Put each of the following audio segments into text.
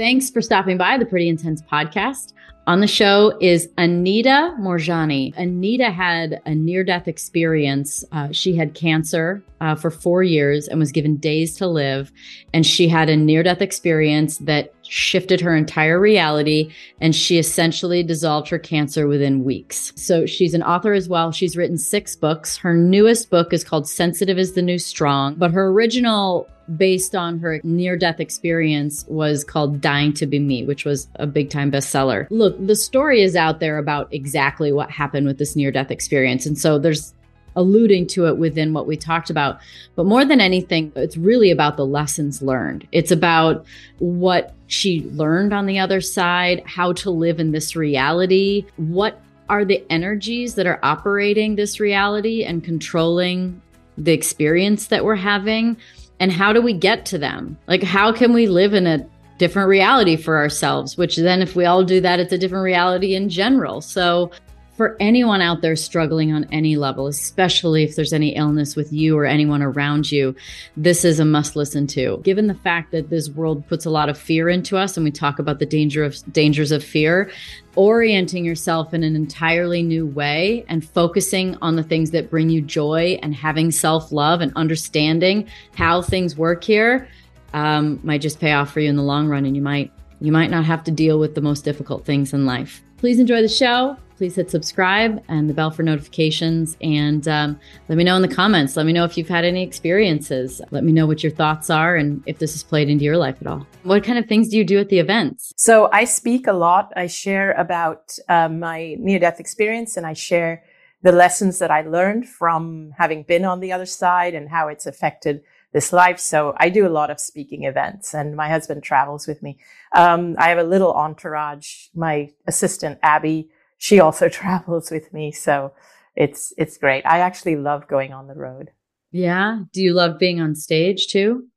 Thanks for stopping by the Pretty Intense podcast. On the show is Anita Moorjani. Anita had a near death experience. Uh, she had cancer uh, for four years and was given days to live. And she had a near death experience that shifted her entire reality. And she essentially dissolved her cancer within weeks. So she's an author as well. She's written six books. Her newest book is called Sensitive is the New Strong. But her original based on her near death experience was called Dying to Be Me, which was a big time bestseller. Look, the story is out there about exactly what happened with this near death experience. And so there's alluding to it within what we talked about. But more than anything, it's really about the lessons learned. It's about what she learned on the other side, how to live in this reality, what are the energies that are operating this reality and controlling the experience that we're having and how do we get to them? Like, how can we live in a different reality for ourselves? Which then, if we all do that, it's a different reality in general. So, for anyone out there struggling on any level, especially if there's any illness with you or anyone around you, this is a must listen to. Given the fact that this world puts a lot of fear into us and we talk about the danger of dangers of fear, orienting yourself in an entirely new way and focusing on the things that bring you joy and having self-love and understanding how things work here um, might just pay off for you in the long run and you might you might not have to deal with the most difficult things in life. Please enjoy the show please hit subscribe and the bell for notifications. And um, let me know in the comments. Let me know if you've had any experiences. Let me know what your thoughts are and if this has played into your life at all. What kind of things do you do at the events? So I speak a lot. I share about uh, my near death experience and I share the lessons that I learned from having been on the other side and how it's affected this life. So I do a lot of speaking events and my husband travels with me. Um, I have a little entourage. My assistant, Abby, she also travels with me. So it's, it's great. I actually love going on the road. Yeah. Do you love being on stage too?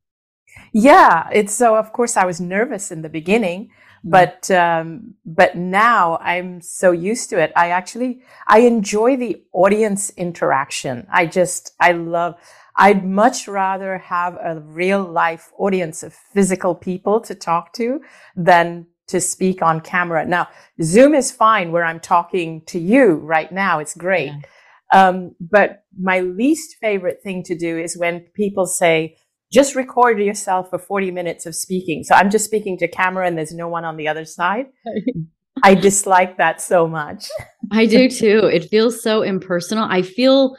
Yeah. It's so, of course, I was nervous in the beginning, mm-hmm. but, um, but now I'm so used to it. I actually, I enjoy the audience interaction. I just, I love, I'd much rather have a real life audience of physical people to talk to than to speak on camera. Now, Zoom is fine where I'm talking to you right now. It's great. Yeah. Um, but my least favorite thing to do is when people say, just record yourself for 40 minutes of speaking. So I'm just speaking to camera and there's no one on the other side. I dislike that so much. I do too. It feels so impersonal. I feel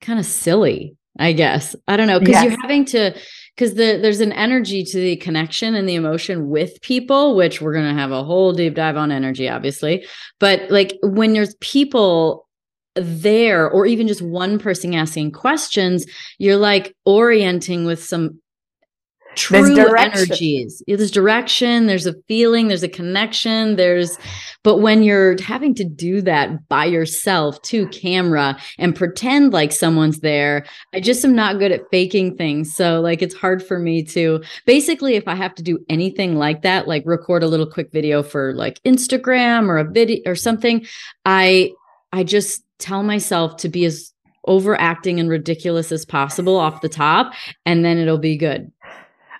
kind of silly, I guess. I don't know, because yes. you're having to because the, there's an energy to the connection and the emotion with people, which we're going to have a whole deep dive on energy, obviously. But like when there's people there, or even just one person asking questions, you're like orienting with some true energies. There's direction, there's a feeling, there's a connection, there's but when you're having to do that by yourself to camera and pretend like someone's there, I just am not good at faking things. So like it's hard for me to basically if I have to do anything like that, like record a little quick video for like Instagram or a video or something, I I just tell myself to be as overacting and ridiculous as possible off the top and then it'll be good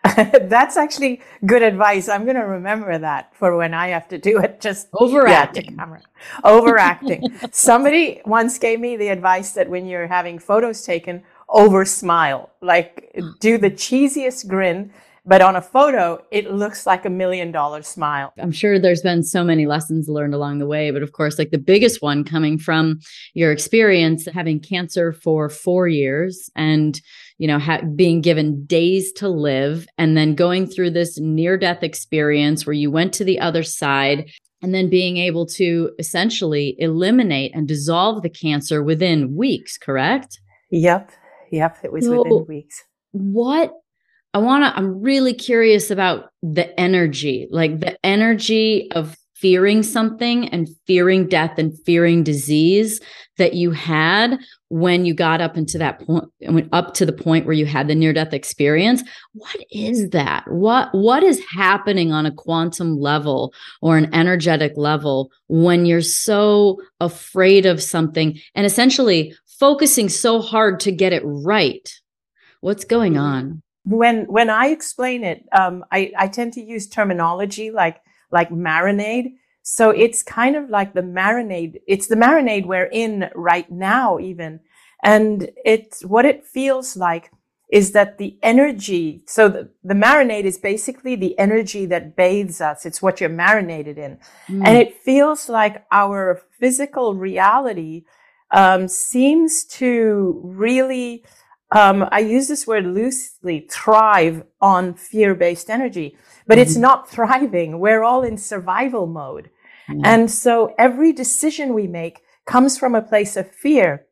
That's actually good advice. I'm going to remember that for when I have to do it. Just overacting. Yeah, overacting. Somebody once gave me the advice that when you're having photos taken, over smile, like do the cheesiest grin. But on a photo, it looks like a million dollar smile. I'm sure there's been so many lessons learned along the way. But of course, like the biggest one coming from your experience having cancer for four years and you know, ha- being given days to live and then going through this near death experience where you went to the other side and then being able to essentially eliminate and dissolve the cancer within weeks, correct? Yep. Yep. It was so within weeks. What I want to, I'm really curious about the energy, like the energy of fearing something and fearing death and fearing disease that you had when you got up into that point went up to the point where you had the near death experience. What is that? What what is happening on a quantum level or an energetic level when you're so afraid of something and essentially focusing so hard to get it right? What's going mm-hmm. on when when I explain it, um, I, I tend to use terminology like like marinade. So it's kind of like the marinade. It's the marinade we're in right now, even, and it's what it feels like is that the energy. So the, the marinade is basically the energy that bathes us. It's what you're marinated in, mm. and it feels like our physical reality um, seems to really um, I use this word loosely, thrive on fear based energy, but mm-hmm. it's not thriving. We're all in survival mode. Mm-hmm. And so every decision we make comes from a place of fear.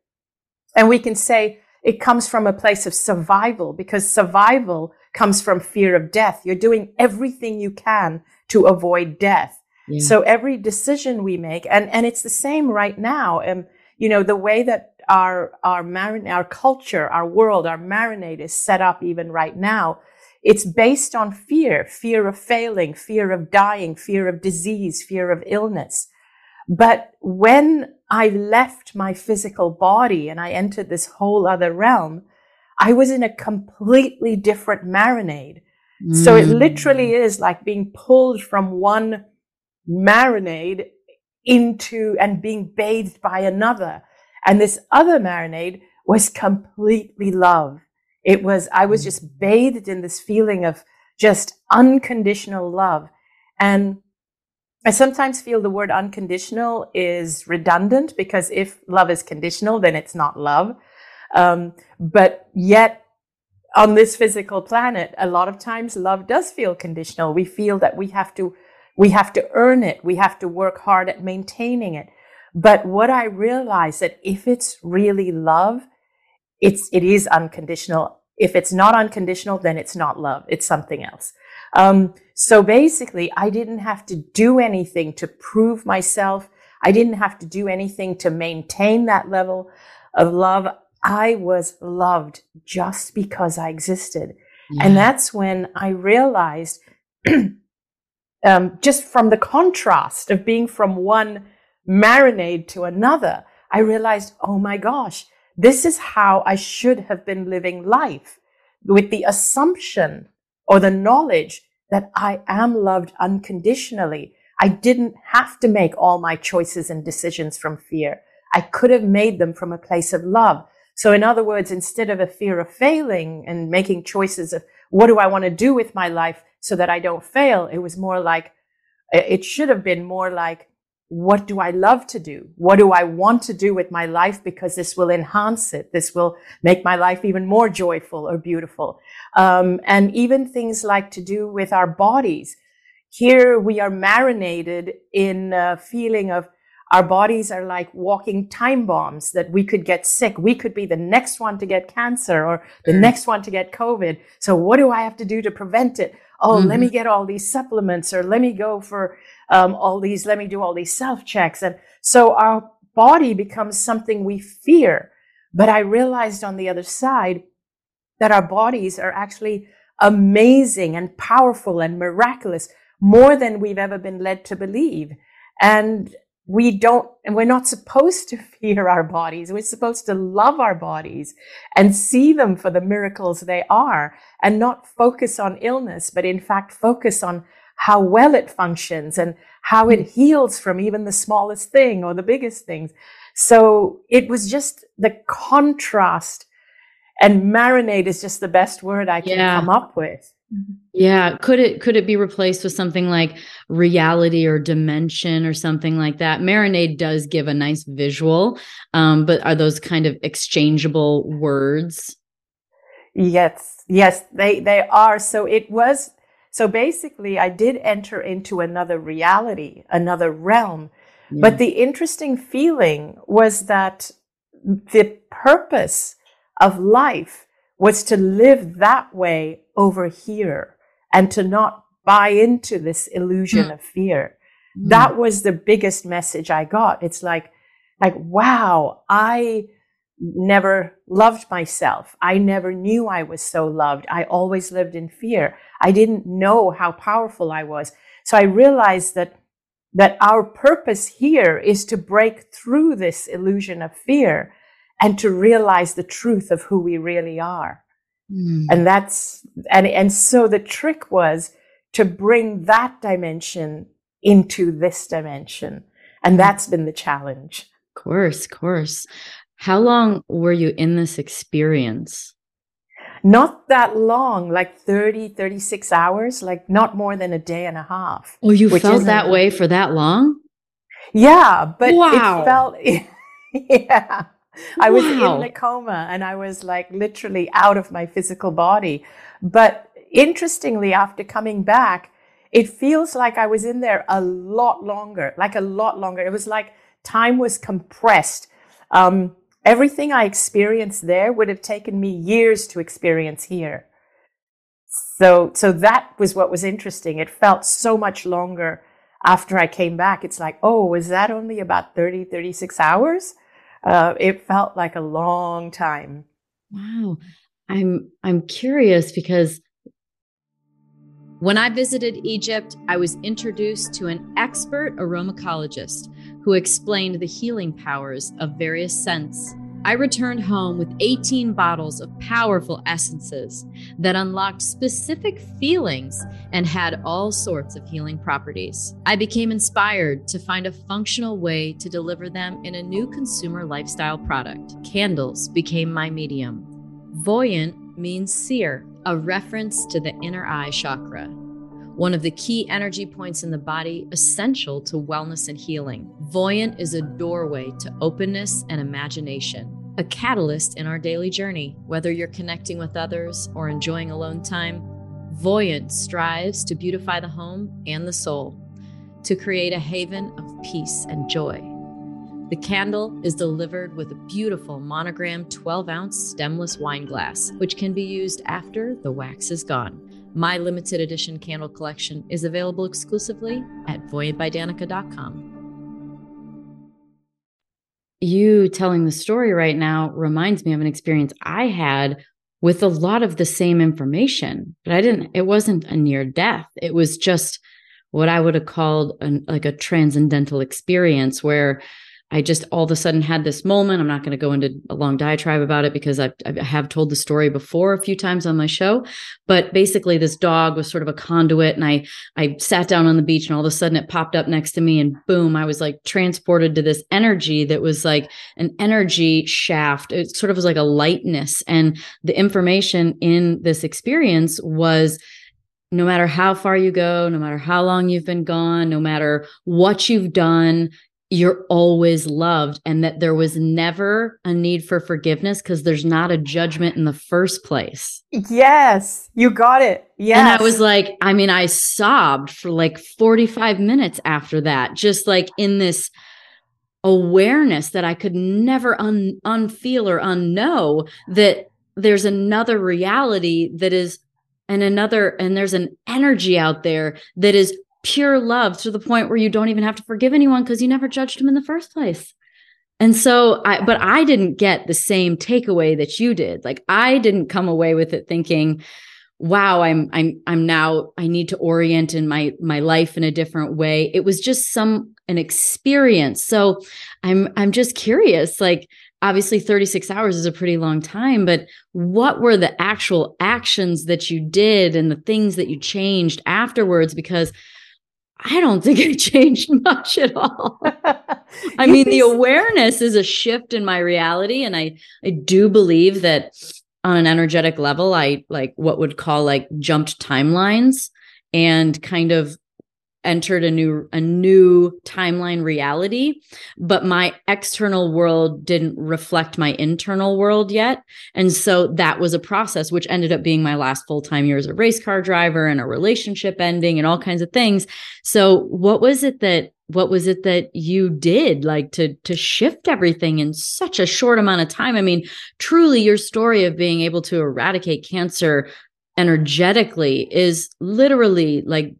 And we can say it comes from a place of survival because survival comes from fear of death. You're doing everything you can to avoid death. Yeah. So every decision we make, and, and it's the same right now. And, um, you know, the way that our our marin- our culture, our world, our marinade is set up even right now. It's based on fear, fear of failing, fear of dying, fear of disease, fear of illness. But when I left my physical body and I entered this whole other realm, I was in a completely different marinade. Mm. So it literally mm. is like being pulled from one marinade into and being bathed by another. And this other marinade was completely love. It was, I was just bathed in this feeling of just unconditional love. And I sometimes feel the word unconditional is redundant because if love is conditional, then it's not love. Um, but yet, on this physical planet, a lot of times love does feel conditional. We feel that we have to, we have to earn it. We have to work hard at maintaining it. But what I realized that if it's really love, it's, it is unconditional. If it's not unconditional, then it's not love. It's something else. Um, so basically, I didn't have to do anything to prove myself. I didn't have to do anything to maintain that level of love. I was loved just because I existed. Yeah. And that's when I realized, um, just from the contrast of being from one marinade to another, I realized, oh my gosh, this is how I should have been living life with the assumption or the knowledge that I am loved unconditionally. I didn't have to make all my choices and decisions from fear. I could have made them from a place of love. So in other words, instead of a fear of failing and making choices of what do I want to do with my life so that I don't fail, it was more like, it should have been more like, what do I love to do? What do I want to do with my life? Because this will enhance it. This will make my life even more joyful or beautiful. Um, and even things like to do with our bodies. Here we are marinated in a feeling of our bodies are like walking time bombs that we could get sick. We could be the next one to get cancer or the mm. next one to get COVID. So what do I have to do to prevent it? Oh, mm-hmm. let me get all these supplements or let me go for um, all these, let me do all these self checks. And so our body becomes something we fear. But I realized on the other side that our bodies are actually amazing and powerful and miraculous, more than we've ever been led to believe. And we don't, and we're not supposed to fear our bodies. We're supposed to love our bodies and see them for the miracles they are and not focus on illness, but in fact, focus on how well it functions and how it heals from even the smallest thing or the biggest things. So it was just the contrast and marinade is just the best word I can yeah. come up with. Yeah, could it could it be replaced with something like reality or dimension or something like that? Marinade does give a nice visual, um, but are those kind of exchangeable words? Yes, yes, they they are. So it was so basically, I did enter into another reality, another realm. Yeah. But the interesting feeling was that the purpose of life was to live that way over here and to not buy into this illusion mm. of fear. Mm. That was the biggest message I got. It's like, like, wow, I never loved myself. I never knew I was so loved. I always lived in fear. I didn't know how powerful I was. So I realized that that our purpose here is to break through this illusion of fear and to realize the truth of who we really are. Mm. And that's, and, and so the trick was to bring that dimension into this dimension. And hmm. that's been the challenge. Of course, of course. How long were you in this experience? Not that long, like 30, 36 hours, like not more than a day and a half. Oh, you felt that way for that long? Yeah, but wow. it felt, yeah. I was wow. in a coma and I was like literally out of my physical body. But interestingly, after coming back, it feels like I was in there a lot longer, like a lot longer. It was like time was compressed. Um, everything I experienced there would have taken me years to experience here. So, so that was what was interesting. It felt so much longer after I came back. It's like, oh, was that only about 30, 36 hours? Uh, it felt like a long time. Wow. I'm I'm curious because when I visited Egypt, I was introduced to an expert aromacologist who explained the healing powers of various scents I returned home with 18 bottles of powerful essences that unlocked specific feelings and had all sorts of healing properties. I became inspired to find a functional way to deliver them in a new consumer lifestyle product. Candles became my medium. Voyant means seer, a reference to the inner eye chakra one of the key energy points in the body essential to wellness and healing. Voyant is a doorway to openness and imagination, a catalyst in our daily journey. Whether you're connecting with others or enjoying alone time, Voyant strives to beautify the home and the soul, to create a haven of peace and joy. The candle is delivered with a beautiful monogram 12 ounce stemless wine glass, which can be used after the wax is gone. My limited edition candle collection is available exclusively at voyantbydanica.com. You telling the story right now reminds me of an experience I had with a lot of the same information, but I didn't, it wasn't a near death. It was just what I would have called an, like a transcendental experience where I just all of a sudden had this moment. I'm not going to go into a long diatribe about it because I've, I have told the story before a few times on my show. But basically, this dog was sort of a conduit, and I I sat down on the beach, and all of a sudden it popped up next to me, and boom, I was like transported to this energy that was like an energy shaft. It sort of was like a lightness, and the information in this experience was no matter how far you go, no matter how long you've been gone, no matter what you've done, you're always loved and that there was never a need for forgiveness because there's not a judgment in the first place. Yes, you got it. Yes. And I was like, I mean, I sobbed for like 45 minutes after that, just like in this awareness that I could never un- unfeel or unknow that there's another reality that is and another and there's an energy out there that is pure love to the point where you don't even have to forgive anyone because you never judged them in the first place. And so I but I didn't get the same takeaway that you did. Like I didn't come away with it thinking, wow, I'm I'm I'm now I need to orient in my my life in a different way. It was just some an experience. So I'm I'm just curious like obviously 36 hours is a pretty long time but what were the actual actions that you did and the things that you changed afterwards because I don't think it changed much at all. I mean, the awareness is a shift in my reality. And I, I do believe that on an energetic level, I like what would call like jumped timelines and kind of entered a new a new timeline reality but my external world didn't reflect my internal world yet. And so that was a process which ended up being my last full-time year as a race car driver and a relationship ending and all kinds of things. So what was it that what was it that you did like to to shift everything in such a short amount of time? I mean truly your story of being able to eradicate cancer energetically is literally like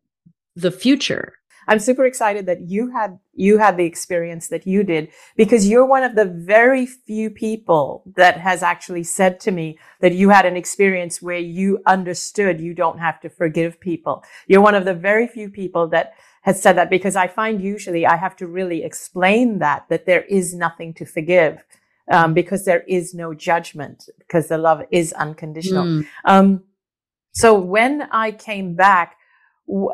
the future. I'm super excited that you had you had the experience that you did because you're one of the very few people that has actually said to me that you had an experience where you understood you don't have to forgive people. You're one of the very few people that has said that because I find usually I have to really explain that that there is nothing to forgive. um, because there is no judgment because the love is unconditional. Mm. Um, so when I came back,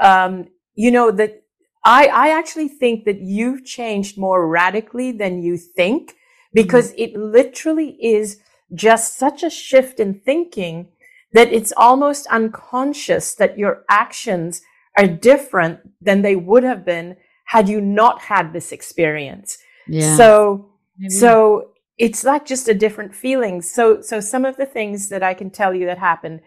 um, you know that I, I actually think that you've changed more radically than you think because mm. it literally is just such a shift in thinking that it's almost unconscious that your actions are different than they would have been had you not had this experience. Yeah. So, Maybe. so it's like just a different feeling. So, so some of the things that I can tell you that happened.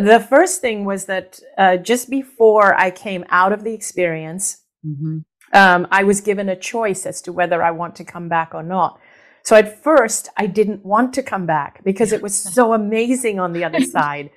The first thing was that uh, just before I came out of the experience, mm-hmm. um, I was given a choice as to whether I want to come back or not. So at first, I didn't want to come back because it was so amazing on the other side,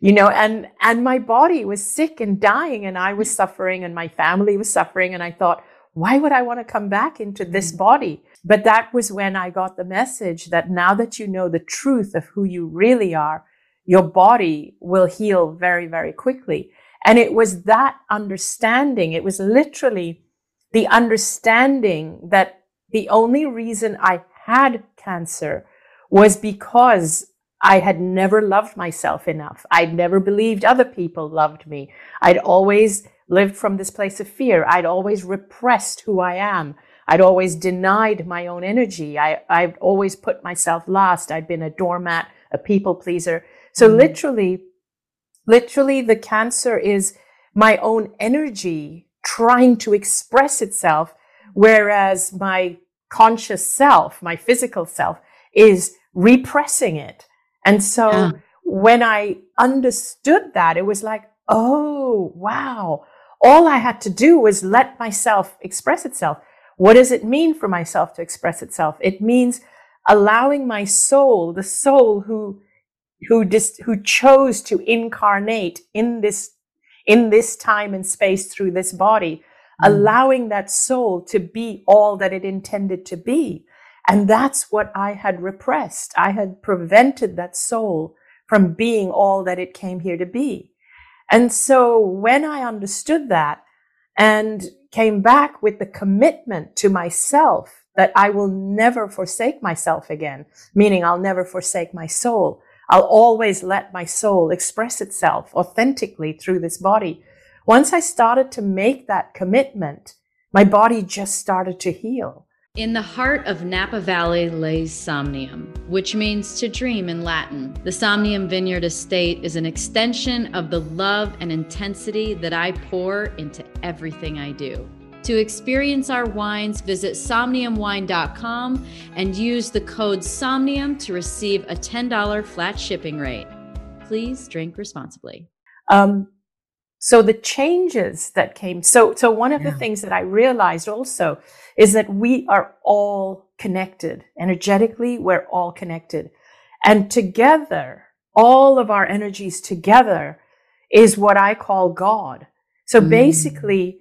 you know, and, and my body was sick and dying and I was suffering and my family was suffering. And I thought, why would I want to come back into this mm. body? But that was when I got the message that now that you know the truth of who you really are, your body will heal very, very quickly. And it was that understanding. It was literally the understanding that the only reason I had cancer was because I had never loved myself enough. I'd never believed other people loved me. I'd always lived from this place of fear. I'd always repressed who I am. I'd always denied my own energy. I, I've always put myself last. I'd been a doormat, a people pleaser. So mm-hmm. literally, literally the cancer is my own energy trying to express itself. Whereas my conscious self, my physical self is repressing it. And so yeah. when I understood that, it was like, oh, wow. All I had to do was let myself express itself. What does it mean for myself to express itself? It means allowing my soul, the soul who, who just, who chose to incarnate in this, in this time and space through this body, mm. allowing that soul to be all that it intended to be. And that's what I had repressed. I had prevented that soul from being all that it came here to be. And so when I understood that and came back with the commitment to myself that I will never forsake myself again, meaning I'll never forsake my soul. I'll always let my soul express itself authentically through this body. Once I started to make that commitment, my body just started to heal. In the heart of Napa Valley lays Somnium, which means to dream in Latin. The Somnium Vineyard Estate is an extension of the love and intensity that I pour into everything I do. To experience our wines, visit somniumwine.com and use the code SOMNIUM to receive a $10 flat shipping rate. Please drink responsibly. Um, so the changes that came, so, so one of yeah. the things that I realized also is that we are all connected. Energetically, we're all connected. And together, all of our energies together is what I call God. So mm. basically,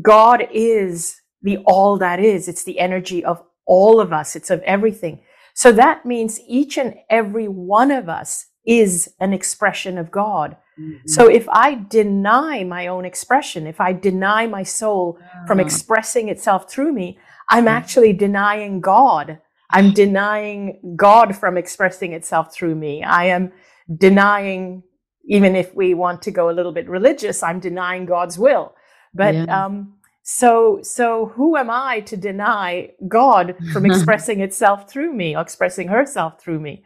God is the all that is. It's the energy of all of us. It's of everything. So that means each and every one of us is an expression of God. Mm-hmm. So if I deny my own expression, if I deny my soul uh-huh. from expressing itself through me, I'm mm-hmm. actually denying God. I'm denying God from expressing itself through me. I am denying, even if we want to go a little bit religious, I'm denying God's will. But, yeah. um, so, so who am I to deny God from expressing itself through me or expressing herself through me?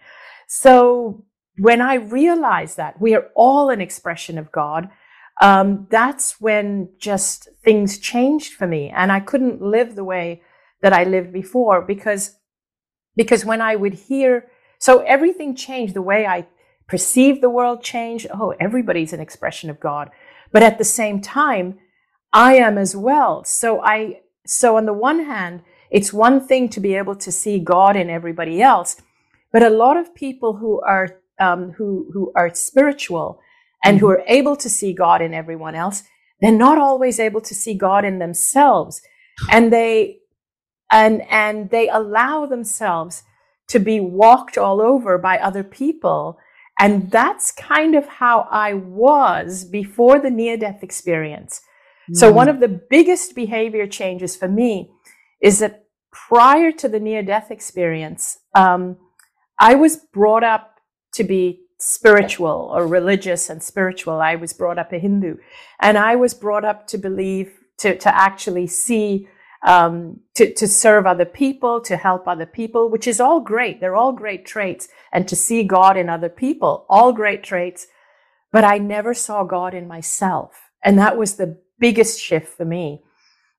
So when I realized that we are all an expression of God, um, that's when just things changed for me, and I couldn't live the way that I lived before because because when I would hear, so everything changed. The way I perceived the world changed. Oh, everybody's an expression of God, but at the same time, I am as well. So I so on the one hand, it's one thing to be able to see God in everybody else, but a lot of people who are um, who who are spiritual and who mm-hmm. are able to see God in everyone else, they're not always able to see God in themselves, and they and and they allow themselves to be walked all over by other people. And that's kind of how I was before the near death experience. Mm. So one of the biggest behavior changes for me is that prior to the near death experience, um, I was brought up to be spiritual or religious and spiritual. I was brought up a Hindu and I was brought up to believe, to, to actually see, um, to, to serve other people, to help other people, which is all great. They're all great traits. And to see God in other people, all great traits. But I never saw God in myself. And that was the biggest shift for me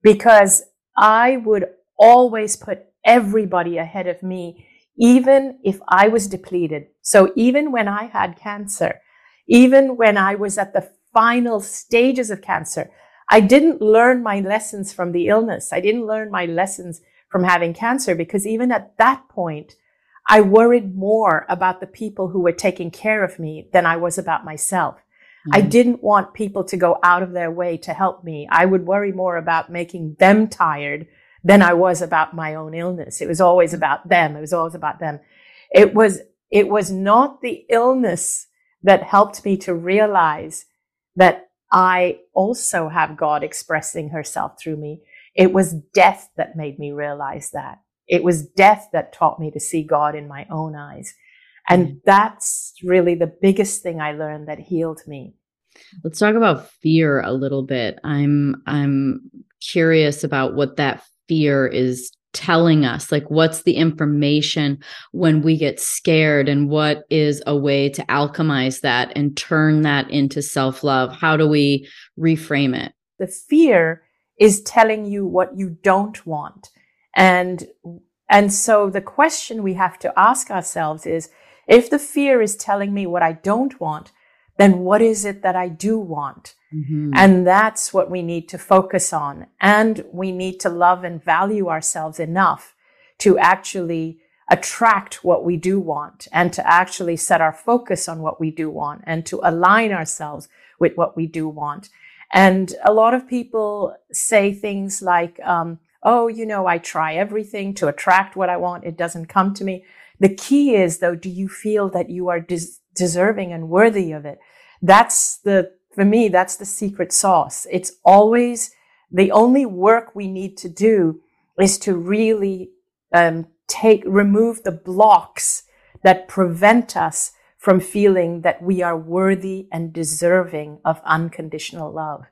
because I would always put everybody ahead of me even if I was depleted. So even when I had cancer, even when I was at the final stages of cancer, I didn't learn my lessons from the illness. I didn't learn my lessons from having cancer because even at that point, I worried more about the people who were taking care of me than I was about myself. Mm-hmm. I didn't want people to go out of their way to help me. I would worry more about making them tired than I was about my own illness. It was always about them. It was always about them. It was, it was not the illness that helped me to realize that I also have God expressing herself through me. It was death that made me realize that. It was death that taught me to see God in my own eyes. And that's really the biggest thing I learned that healed me. Let's talk about fear a little bit. I'm I'm curious about what that fear is telling us. Like what's the information when we get scared and what is a way to alchemize that and turn that into self-love? How do we reframe it? The fear is telling you what you don't want. And and so the question we have to ask ourselves is if the fear is telling me what i don't want then what is it that i do want Mm-hmm. And that's what we need to focus on. And we need to love and value ourselves enough to actually attract what we do want and to actually set our focus on what we do want and to align ourselves with what we do want. And a lot of people say things like, um, oh, you know, I try everything to attract what I want. It doesn't come to me. The key is though, do you feel that you are des- deserving and worthy of it? That's the for me, that's the secret sauce. It's always the only work we need to do is to really um, take, remove the blocks that prevent us from feeling that we are worthy and deserving of unconditional love.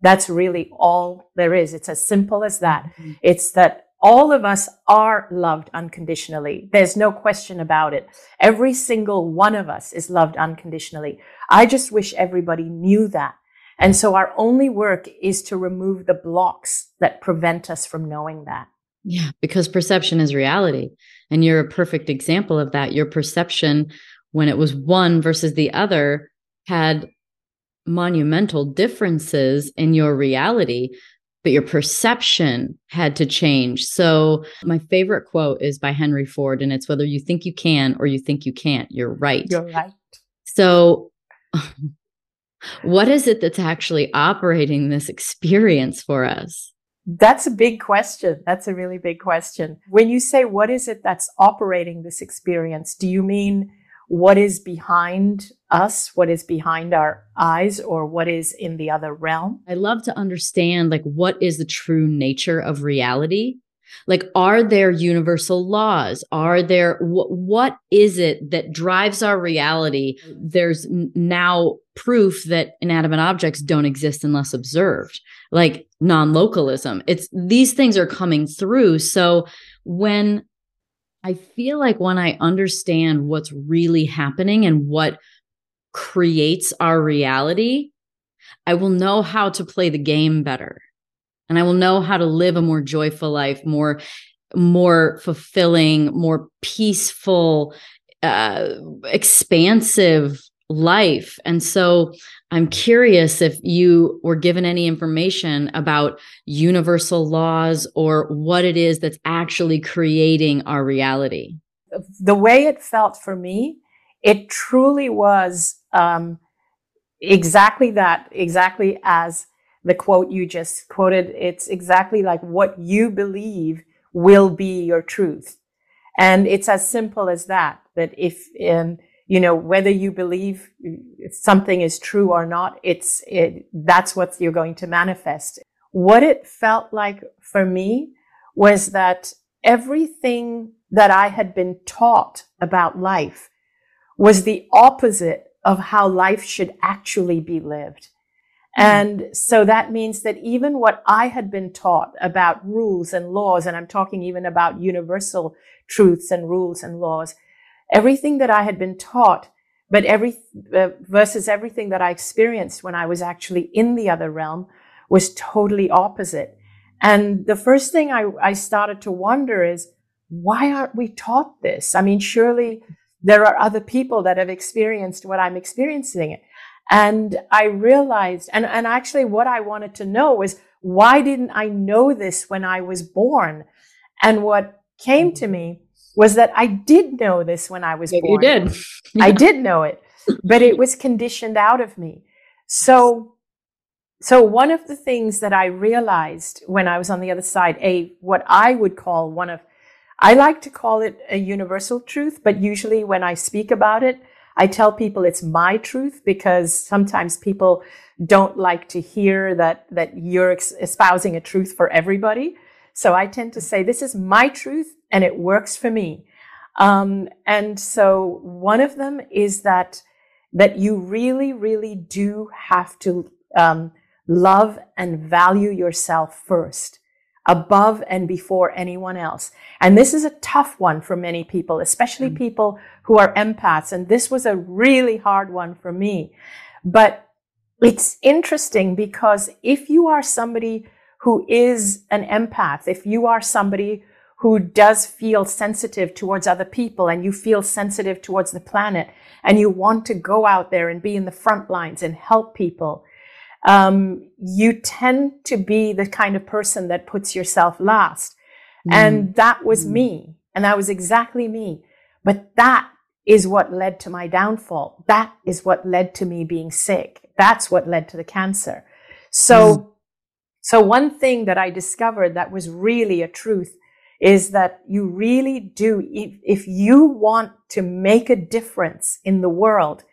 That's really all there is. It's as simple as that. Mm-hmm. It's that all of us are loved unconditionally. There's no question about it. Every single one of us is loved unconditionally. I just wish everybody knew that. And so our only work is to remove the blocks that prevent us from knowing that. Yeah, because perception is reality. And you're a perfect example of that. Your perception, when it was one versus the other, had monumental differences in your reality but your perception had to change. So, my favorite quote is by Henry Ford, and it's whether you think you can or you think you can't, you're right. You're right. So, what is it that's actually operating this experience for us? That's a big question. That's a really big question. When you say, what is it that's operating this experience? Do you mean what is behind us, what is behind our eyes, or what is in the other realm. I love to understand like what is the true nature of reality. Like, are there universal laws? Are there wh- what is it that drives our reality? There's now proof that inanimate objects don't exist unless observed, like non localism. It's these things are coming through. So when I feel like when I understand what's really happening and what creates our reality, I will know how to play the game better. And I will know how to live a more joyful life, more more fulfilling, more peaceful, uh, expansive life. And so I'm curious if you were given any information about universal laws or what it is that's actually creating our reality. The way it felt for me, it truly was um, exactly that, exactly as the quote you just quoted. It's exactly like what you believe will be your truth. And it's as simple as that, that if, in, you know, whether you believe something is true or not, it's, it, that's what you're going to manifest. What it felt like for me was that everything that I had been taught about life was the opposite of how life should actually be lived. Mm-hmm. And so that means that even what I had been taught about rules and laws, and I'm talking even about universal truths and rules and laws, everything that I had been taught, but every uh, versus everything that I experienced when I was actually in the other realm was totally opposite. And the first thing I, I started to wonder is, why aren't we taught this? I mean, surely there are other people that have experienced what I'm experiencing. And I realized, and, and actually what I wanted to know was, why didn't I know this when I was born? And what came to me was that I did know this when I was born. You did. I did know it, but it was conditioned out of me. So, so one of the things that I realized when I was on the other side, a what I would call one of I like to call it a universal truth, but usually when I speak about it, I tell people it's my truth because sometimes people don't like to hear that, that you're espousing a truth for everybody. So I tend to say, this is my truth and it works for me. Um, and so one of them is that, that you really, really do have to, um, love and value yourself first above and before anyone else. And this is a tough one for many people, especially mm. people who are empaths. And this was a really hard one for me. But it's interesting because if you are somebody who is an empath, if you are somebody who does feel sensitive towards other people and you feel sensitive towards the planet and you want to go out there and be in the front lines and help people, um, you tend to be the kind of person that puts yourself last. Mm. And that was mm. me. And that was exactly me. But that is what led to my downfall. That is what led to me being sick. That's what led to the cancer. So, mm. So one thing that I discovered that was really a truth is that you really do, if, if you want to make a difference in the world,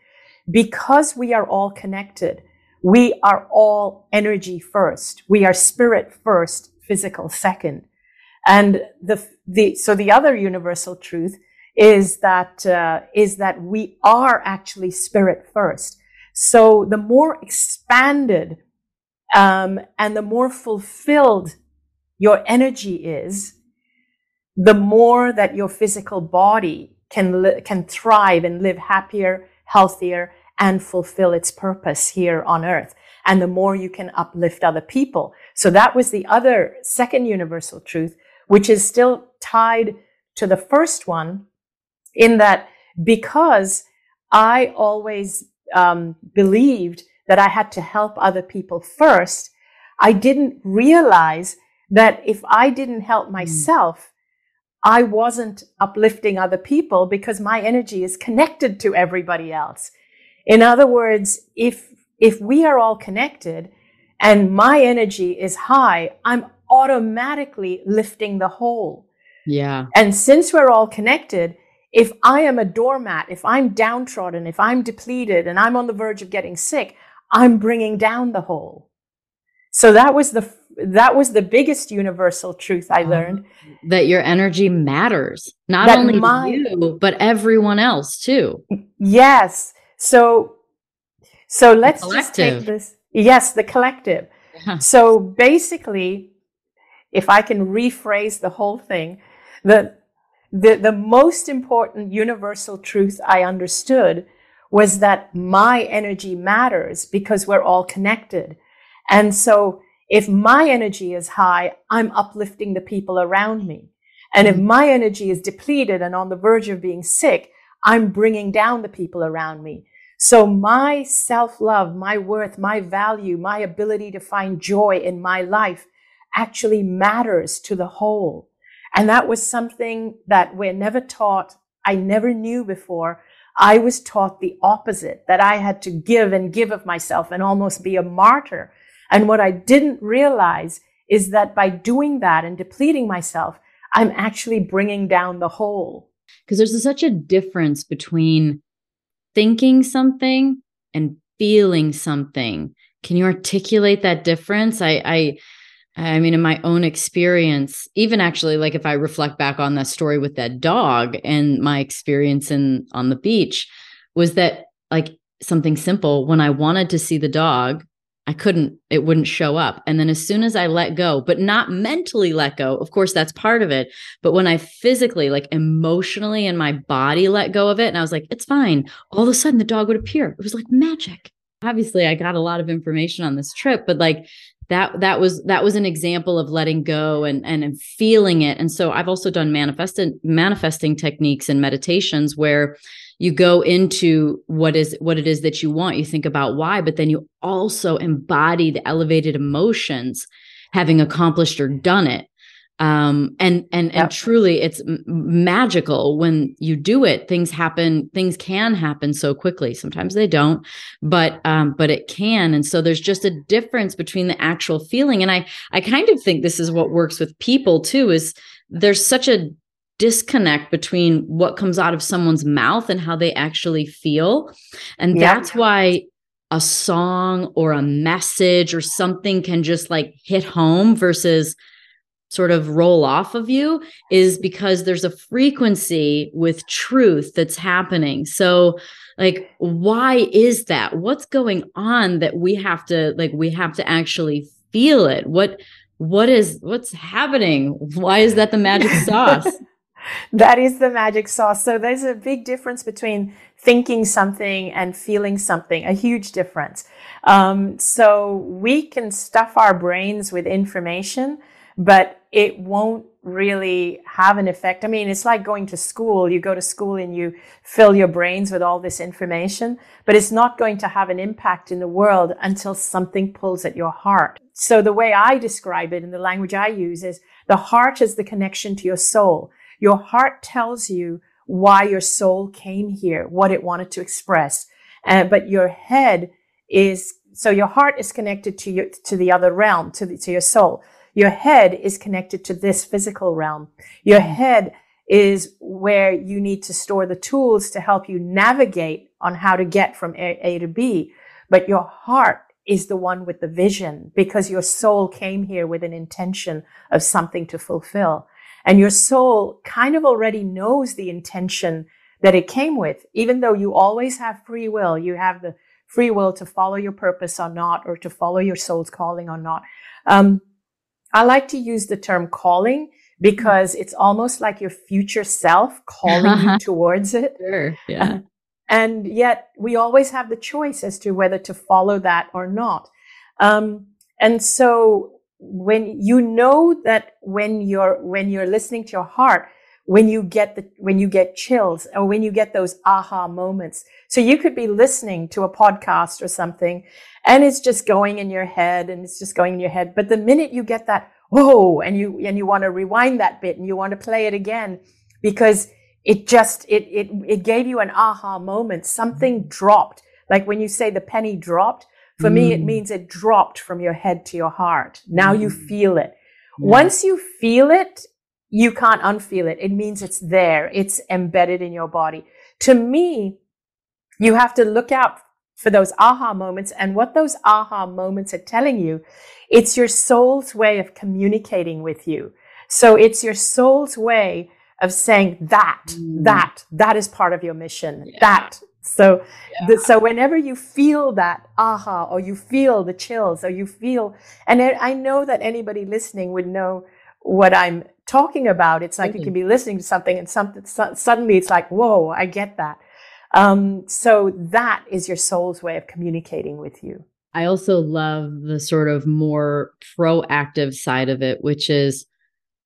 because we are all connected, we are all energy first. We are spirit first, physical second. And the, the, so the other universal truth is that, uh, is that we are actually spirit first. So the more expanded, um, and the more fulfilled your energy is, the more that your physical body can, li- can thrive and live happier, healthier, and fulfill its purpose here on earth. And the more you can uplift other people. So that was the other second universal truth, which is still tied to the first one in that because I always um, believed that I had to help other people first, I didn't realize that if I didn't help hmm. myself, I wasn't uplifting other people because my energy is connected to everybody else. In other words, if, if we are all connected and my energy is high, I'm automatically lifting the whole. Yeah. And since we're all connected, if I am a doormat, if I'm downtrodden, if I'm depleted and I'm on the verge of getting sick, I'm bringing down the whole. So that was the that was the biggest universal truth I uh-huh. learned that your energy matters, not only my, you but everyone else too. Yes. So, so let's just take this. Yes, the collective. Yeah. So basically, if I can rephrase the whole thing, the, the, the most important universal truth I understood was that my energy matters because we're all connected. And so if my energy is high, I'm uplifting the people around me. And if mm-hmm. my energy is depleted and on the verge of being sick, I'm bringing down the people around me. So my self love, my worth, my value, my ability to find joy in my life actually matters to the whole. And that was something that we're never taught. I never knew before. I was taught the opposite, that I had to give and give of myself and almost be a martyr. And what I didn't realize is that by doing that and depleting myself, I'm actually bringing down the whole. Because there's such a difference between thinking something and feeling something. Can you articulate that difference? I, I I mean, in my own experience, even actually, like if I reflect back on that story with that dog and my experience in on the beach, was that like something simple. When I wanted to see the dog, I couldn't, it wouldn't show up. And then as soon as I let go, but not mentally let go, of course, that's part of it. But when I physically, like emotionally and my body let go of it, and I was like, it's fine, all of a sudden the dog would appear. It was like magic. Obviously, I got a lot of information on this trip, but like that that was that was an example of letting go and and feeling it. And so i've also done manifesting manifesting techniques and meditations where you go into what is what it is that you want. You think about why but then you also embody the elevated emotions having accomplished or done it um, and and yep. and truly it's m- magical when you do it things happen things can happen so quickly sometimes they don't but um, but it can and so there's just a difference between the actual feeling and i i kind of think this is what works with people too is there's such a disconnect between what comes out of someone's mouth and how they actually feel. And yeah. that's why a song or a message or something can just like hit home versus sort of roll off of you is because there's a frequency with truth that's happening. So like why is that? What's going on that we have to like we have to actually feel it? What what is what's happening? Why is that the magic sauce? that is the magic sauce. So there's a big difference between thinking something and feeling something, a huge difference. Um, so we can stuff our brains with information, but it won't really have an effect. I mean, it's like going to school. You go to school and you fill your brains with all this information, but it's not going to have an impact in the world until something pulls at your heart. So the way I describe it in the language I use is the heart is the connection to your soul. Your heart tells you why your soul came here, what it wanted to express. Uh, but your head is, so your heart is connected to your, to the other realm, to the, to your soul. Your head is connected to this physical realm. Your head is where you need to store the tools to help you navigate on how to get from A, A to B. But your heart is the one with the vision because your soul came here with an intention of something to fulfill. And your soul kind of already knows the intention that it came with, even though you always have free will. You have the free will to follow your purpose or not, or to follow your soul's calling or not. Um, I like to use the term calling because it's almost like your future self calling you towards it. Sure. Yeah. and yet we always have the choice as to whether to follow that or not. Um, and so when you know that when you're when you're listening to your heart when you get the when you get chills or when you get those aha moments so you could be listening to a podcast or something and it's just going in your head and it's just going in your head but the minute you get that whoa and you and you want to rewind that bit and you want to play it again because it just it it it gave you an aha moment something dropped like when you say the penny dropped for mm. me, it mm. means it dropped from your head to your heart. Now mm. you feel it. Yeah. Once you feel it, you can't unfeel it. It means it's there. It's embedded in your body. To me, you have to look out for those aha moments and what those aha moments are telling you. It's your soul's way of communicating with you. So it's your soul's way of saying that, mm. that, that is part of your mission. Yeah. That, so, yeah. the, so whenever you feel that aha, or you feel the chills, or you feel, and I know that anybody listening would know what I'm talking about. It's like mm-hmm. you can be listening to something, and something suddenly it's like, whoa, I get that. Um, so that is your soul's way of communicating with you. I also love the sort of more proactive side of it, which is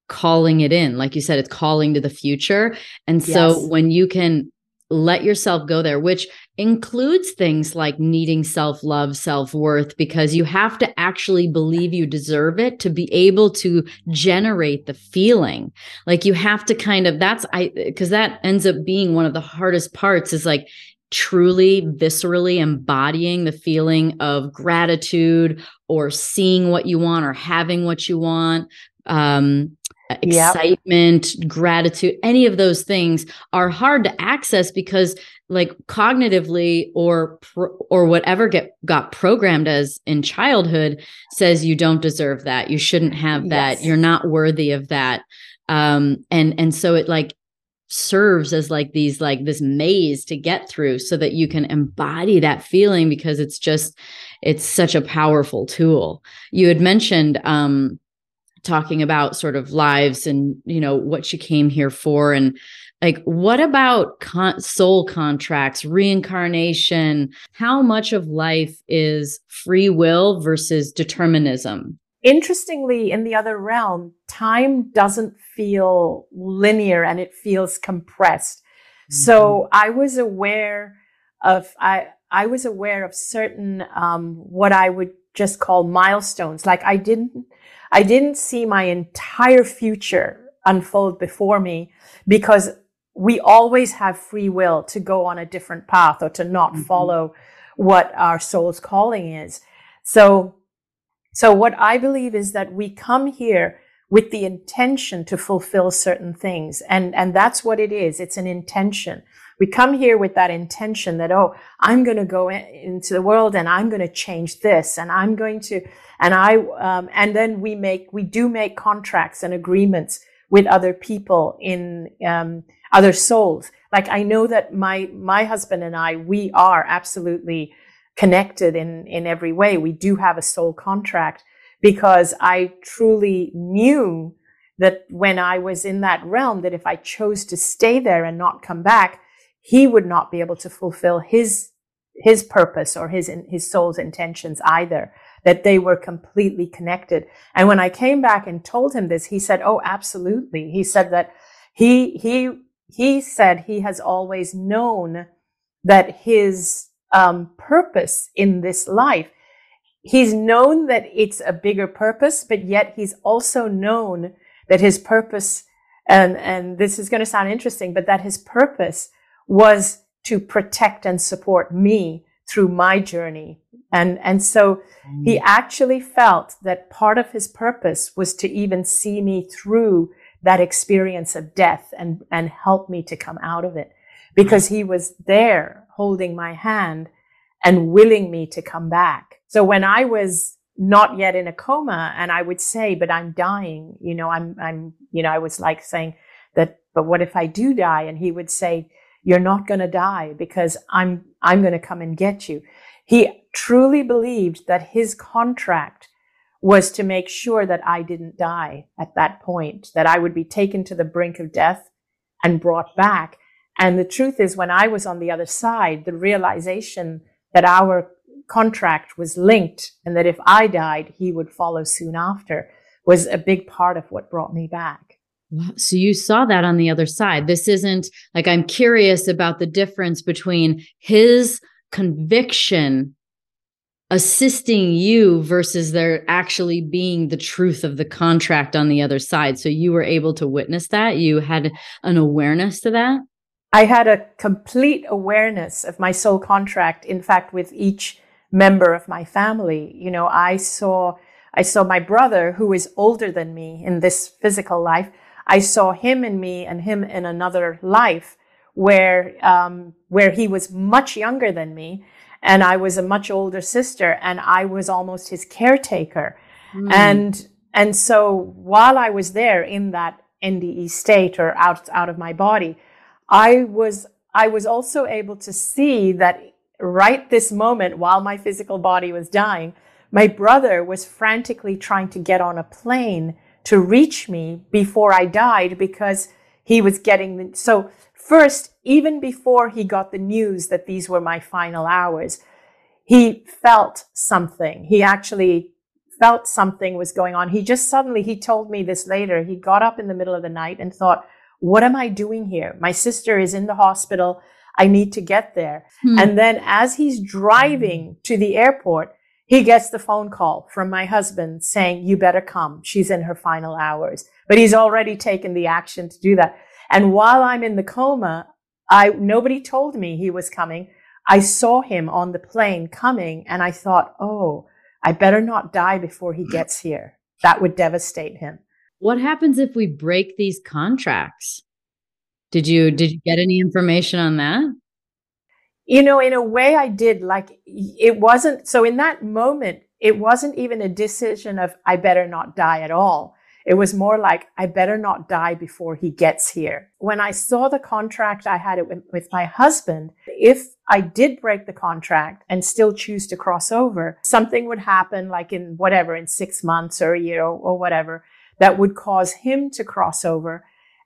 calling it in. Like you said, it's calling to the future. And so yes. when you can let yourself go there, which includes things like needing self love, self worth, because you have to actually believe you deserve it to be able to generate the feeling. Like you have to kind of, that's, I, because that ends up being one of the hardest parts is like, truly viscerally embodying the feeling of gratitude or seeing what you want or having what you want um excitement, yep. gratitude, any of those things are hard to access because like cognitively or or whatever get got programmed as in childhood says you don't deserve that you shouldn't have that yes. you're not worthy of that um and and so it like serves as like these like this maze to get through so that you can embody that feeling because it's just it's such a powerful tool you had mentioned um talking about sort of lives and you know what you came here for. And like what about con- soul contracts reincarnation? How much of life is free will versus determinism? Interestingly in the other realm time doesn't feel linear and it feels compressed. Mm-hmm. so i was aware of i i was aware of certain um, what i would just call milestones. Like i didn't I didn't see my entire future unfold before me because we always have free will to go on a different path or to not mm-hmm. follow what our soul's calling is. So, so what I believe is that we come here with the intention to fulfill certain things. And, and that's what it is. It's an intention. We come here with that intention that, oh, I'm going to go in, into the world and I'm going to change this and I'm going to, and I, um, and then we make, we do make contracts and agreements with other people in, um, other souls. Like I know that my, my husband and I, we are absolutely connected in, in every way. We do have a soul contract because I truly knew that when I was in that realm, that if I chose to stay there and not come back, he would not be able to fulfill his, his purpose or his, his soul's intentions either that they were completely connected. And when I came back and told him this, he said, Oh, absolutely. He said that he, he, he said he has always known that his um, purpose in this life, he's known that it's a bigger purpose, but yet he's also known that his purpose, and, and this is going to sound interesting, but that his purpose was to protect and support me through my journey and, and so he mm. actually felt that part of his purpose was to even see me through that experience of death and, and help me to come out of it because he was there holding my hand and willing me to come back. So when I was not yet in a coma and I would say, but I'm dying, you know, I'm, I'm, you know, I was like saying that, but what if I do die? And he would say, you're not going to die because I'm, I'm going to come and get you. He truly believed that his contract was to make sure that I didn't die at that point, that I would be taken to the brink of death and brought back. And the truth is, when I was on the other side, the realization that our contract was linked and that if I died, he would follow soon after was a big part of what brought me back. So you saw that on the other side. This isn't like I'm curious about the difference between his conviction assisting you versus there actually being the truth of the contract on the other side. So you were able to witness that. You had an awareness to that. I had a complete awareness of my soul contract. In fact, with each member of my family, you know, I saw, I saw my brother who is older than me in this physical life. I saw him in me and him in another life where, um, where he was much younger than me and I was a much older sister and I was almost his caretaker. Mm. And, and so while I was there in that NDE state or out, out of my body, I was, I was also able to see that right this moment while my physical body was dying, my brother was frantically trying to get on a plane to reach me before I died because he was getting the, so First, even before he got the news that these were my final hours, he felt something. He actually felt something was going on. He just suddenly, he told me this later. He got up in the middle of the night and thought, what am I doing here? My sister is in the hospital. I need to get there. Hmm. And then as he's driving to the airport, he gets the phone call from my husband saying, you better come. She's in her final hours, but he's already taken the action to do that. And while I'm in the coma, I, nobody told me he was coming. I saw him on the plane coming and I thought, oh, I better not die before he gets here. That would devastate him. What happens if we break these contracts? Did you did you get any information on that? You know, in a way I did like it wasn't so in that moment, it wasn't even a decision of I better not die at all. It was more like I better not die before he gets here. When I saw the contract I had it with, with my husband, if I did break the contract and still choose to cross over, something would happen like in whatever, in six months or a year or, or whatever, that would cause him to cross over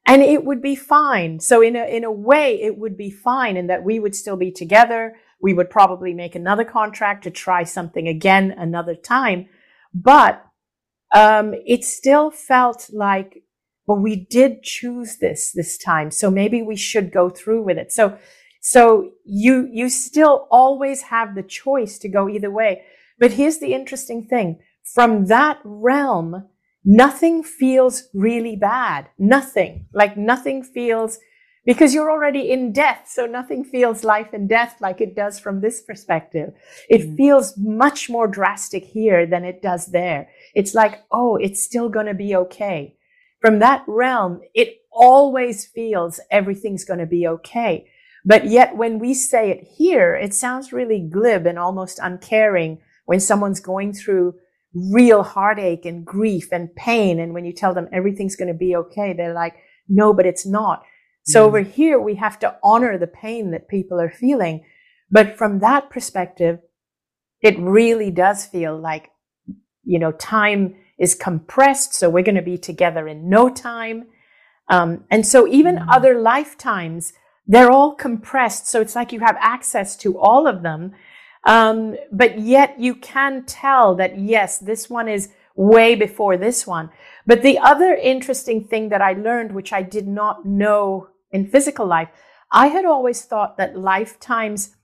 and it would be fine. So in a, in a way, it would be fine in that we would still be together. We would probably make another contract to try something again another time. But, um, it still felt like, well, we did choose this this time. So maybe we should go through with it. So, so you, you still always have the choice to go either way. But here's the interesting thing. From that realm, nothing feels really bad. Nothing. Like nothing feels because you're already in death. So nothing feels life and death like it does from this perspective. It mm. feels much more drastic here than it does there. It's like, oh, it's still going to be okay. From that realm, it always feels everything's going to be okay. But yet when we say it here, it sounds really glib and almost uncaring when someone's going through real heartache and grief and pain. And when you tell them everything's going to be okay, they're like, no, but it's not. So mm. over here, we have to honor the pain that people are feeling. But from that perspective, it really does feel like, you know, time is compressed. So we're going to be together in no time. Um, and so even mm. other lifetimes, they're all compressed. So it's like you have access to all of them. Um, but yet you can tell that yes, this one is way before this one. But the other interesting thing that I learned, which I did not know in physical life, I had always thought that lifetimes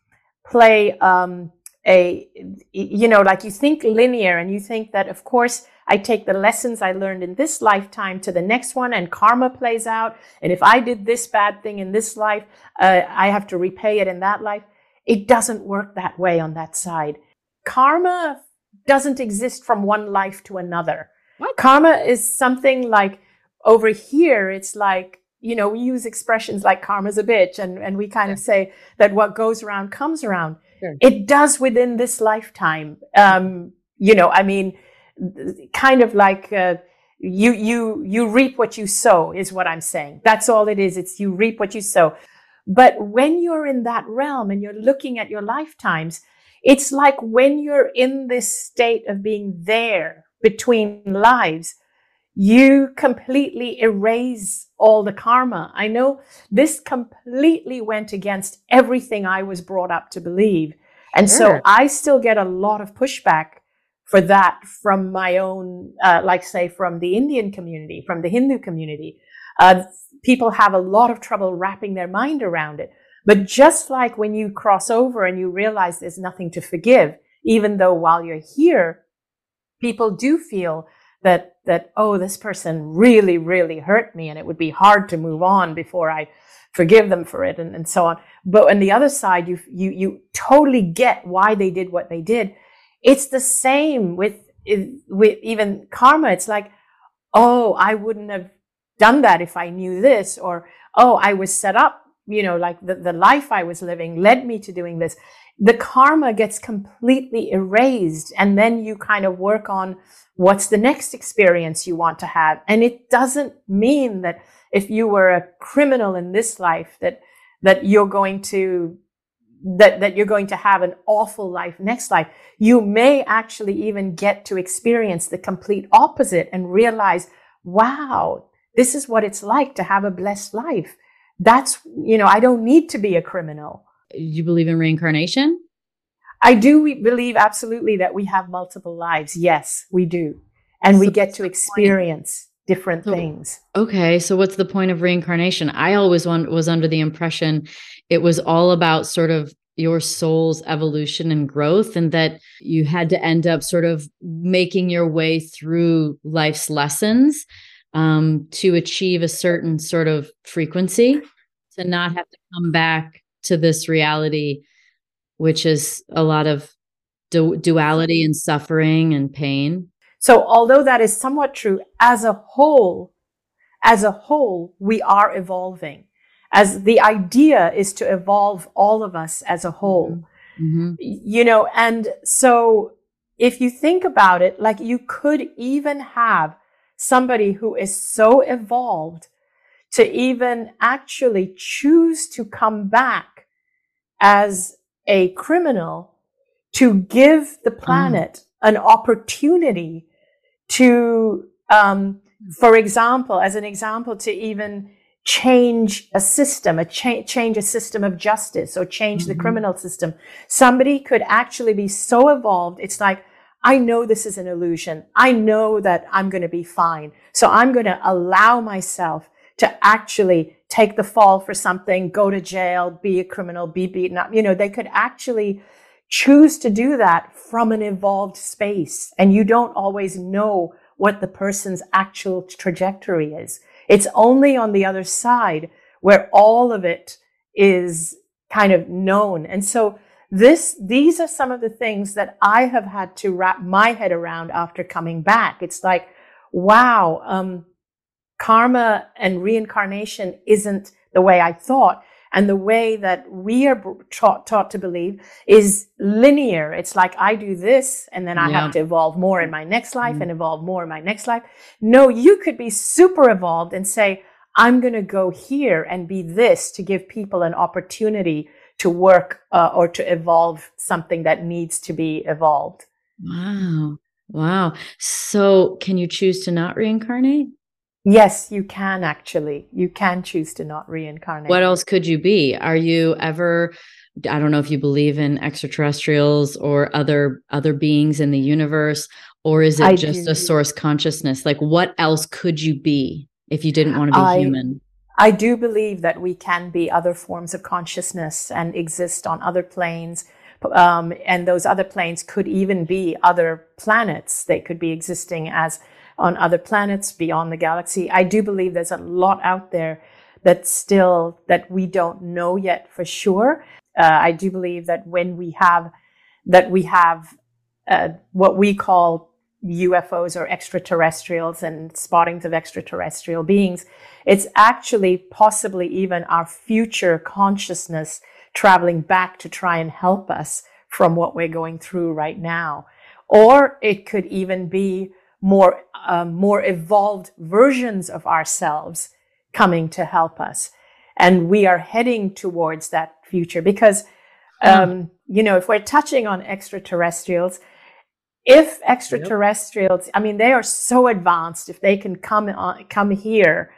play um, a, you know, like you think linear and you think that, of course, I take the lessons I learned in this lifetime to the next one and karma plays out. And if I did this bad thing in this life, uh, I have to repay it in that life. It doesn't work that way on that side. Karma doesn't exist from one life to another. What? Karma is something like over here, it's like, you know, we use expressions like karma's a bitch and, and we kind yeah. of say that what goes around comes around. Sure. It does within this lifetime. Um, you know, I mean, kind of like, uh, you, you, you reap what you sow is what I'm saying. That's all it is. It's you reap what you sow. But when you're in that realm and you're looking at your lifetimes, it's like when you're in this state of being there between lives, you completely erase all the karma. I know this completely went against everything I was brought up to believe. And sure. so I still get a lot of pushback for that from my own, uh, like say from the Indian community, from the Hindu community. Uh, people have a lot of trouble wrapping their mind around it. But just like when you cross over and you realize there's nothing to forgive, even though while you're here, people do feel that, that, oh, this person really, really hurt me and it would be hard to move on before I forgive them for it and, and so on. But on the other side, you, you, you totally get why they did what they did. It's the same with, with even karma. It's like, oh, I wouldn't have done that if I knew this, or, oh, I was set up, you know, like the, the life I was living led me to doing this. The karma gets completely erased. And then you kind of work on what's the next experience you want to have. And it doesn't mean that if you were a criminal in this life, that, that you're going to that, that you're going to have an awful life next life. You may actually even get to experience the complete opposite and realize, wow, this is what it's like to have a blessed life. That's, you know, I don't need to be a criminal. Do you believe in reincarnation? I do believe absolutely that we have multiple lives. Yes, we do. And so we get to experience different so, things. Okay. So what's the point of reincarnation? I always want, was under the impression it was all about sort of your soul's evolution and growth and that you had to end up sort of making your way through life's lessons um, to achieve a certain sort of frequency, to not have to come back to this reality, which is a lot of du- duality and suffering and pain. So, although that is somewhat true, as a whole, as a whole, we are evolving. as the idea is to evolve all of us as a whole. Mm-hmm. You know, and so if you think about it, like you could even have somebody who is so evolved to even actually choose to come back as a criminal to give the mm. planet mm. an opportunity to, um, for example, as an example, to even change a system, a cha- change a system of justice or change mm-hmm. the criminal system. Somebody could actually be so evolved. It's like, I know this is an illusion. I know that I'm going to be fine. So I'm going to allow myself to actually take the fall for something, go to jail, be a criminal, be beaten up. You know, they could actually choose to do that from an evolved space. And you don't always know what the person's actual trajectory is. It's only on the other side where all of it is kind of known. And so this, these are some of the things that I have had to wrap my head around after coming back. It's like, wow, um, karma and reincarnation isn't the way I thought. And the way that we are taught, taught to believe is linear. It's like I do this and then I yeah. have to evolve more in my next life mm and evolve more in my next life. No, you could be super evolved and say, I'm going to go here and be this to give people an opportunity to work uh, or to evolve something that needs to be evolved. Wow. Wow. So, can you choose to not reincarnate? Yes, you can actually. You can choose to not reincarnate. What else could you be? Are you ever I don't know if you believe in extraterrestrials or other other beings in the universe or is it I just do. a source consciousness? Like what else could you be if you didn't want to be I, human? I do believe that we can be other forms of consciousness and exist on other planes. Um, and those other planes could even be other planets. They could be existing as on other planets beyond the galaxy. I do believe there's a lot out there that still that we don't know yet for sure. Uh, I do believe that when we have that we have uh, what we call UFOs or extraterrestrials and spottings of extraterrestrial beings, it's actually possibly even our future consciousness traveling back to try and help us from what we're going through right now. Or it could even be more, um, more evolved versions of ourselves coming to help us. And we are heading towards that future because, um, mm. you know, if we're touching on extraterrestrials, if extraterrestrials, yep. I mean, they are so advanced. If they can come on, come here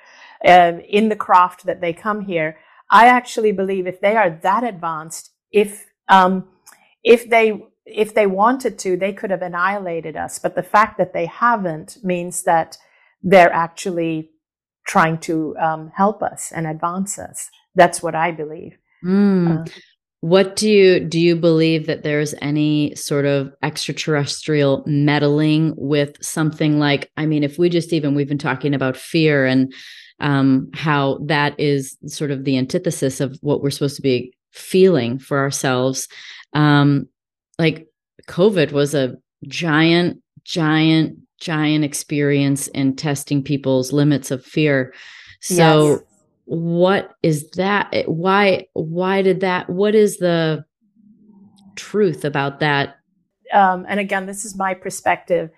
um, in the craft that they come here, I actually believe if they are that advanced, if um, if they if they wanted to, they could have annihilated us. But the fact that they haven't means that they're actually trying to um, help us and advance us. That's what I believe. Mm. Uh, what do you do you believe that there's any sort of extraterrestrial meddling with something like I mean if we just even we've been talking about fear and um, how that is sort of the antithesis of what we're supposed to be feeling for ourselves um, like covid was a giant giant giant experience in testing people's limits of fear. So yes what is that? Why why did that what is the truth about that? Um, and again this is my perspective.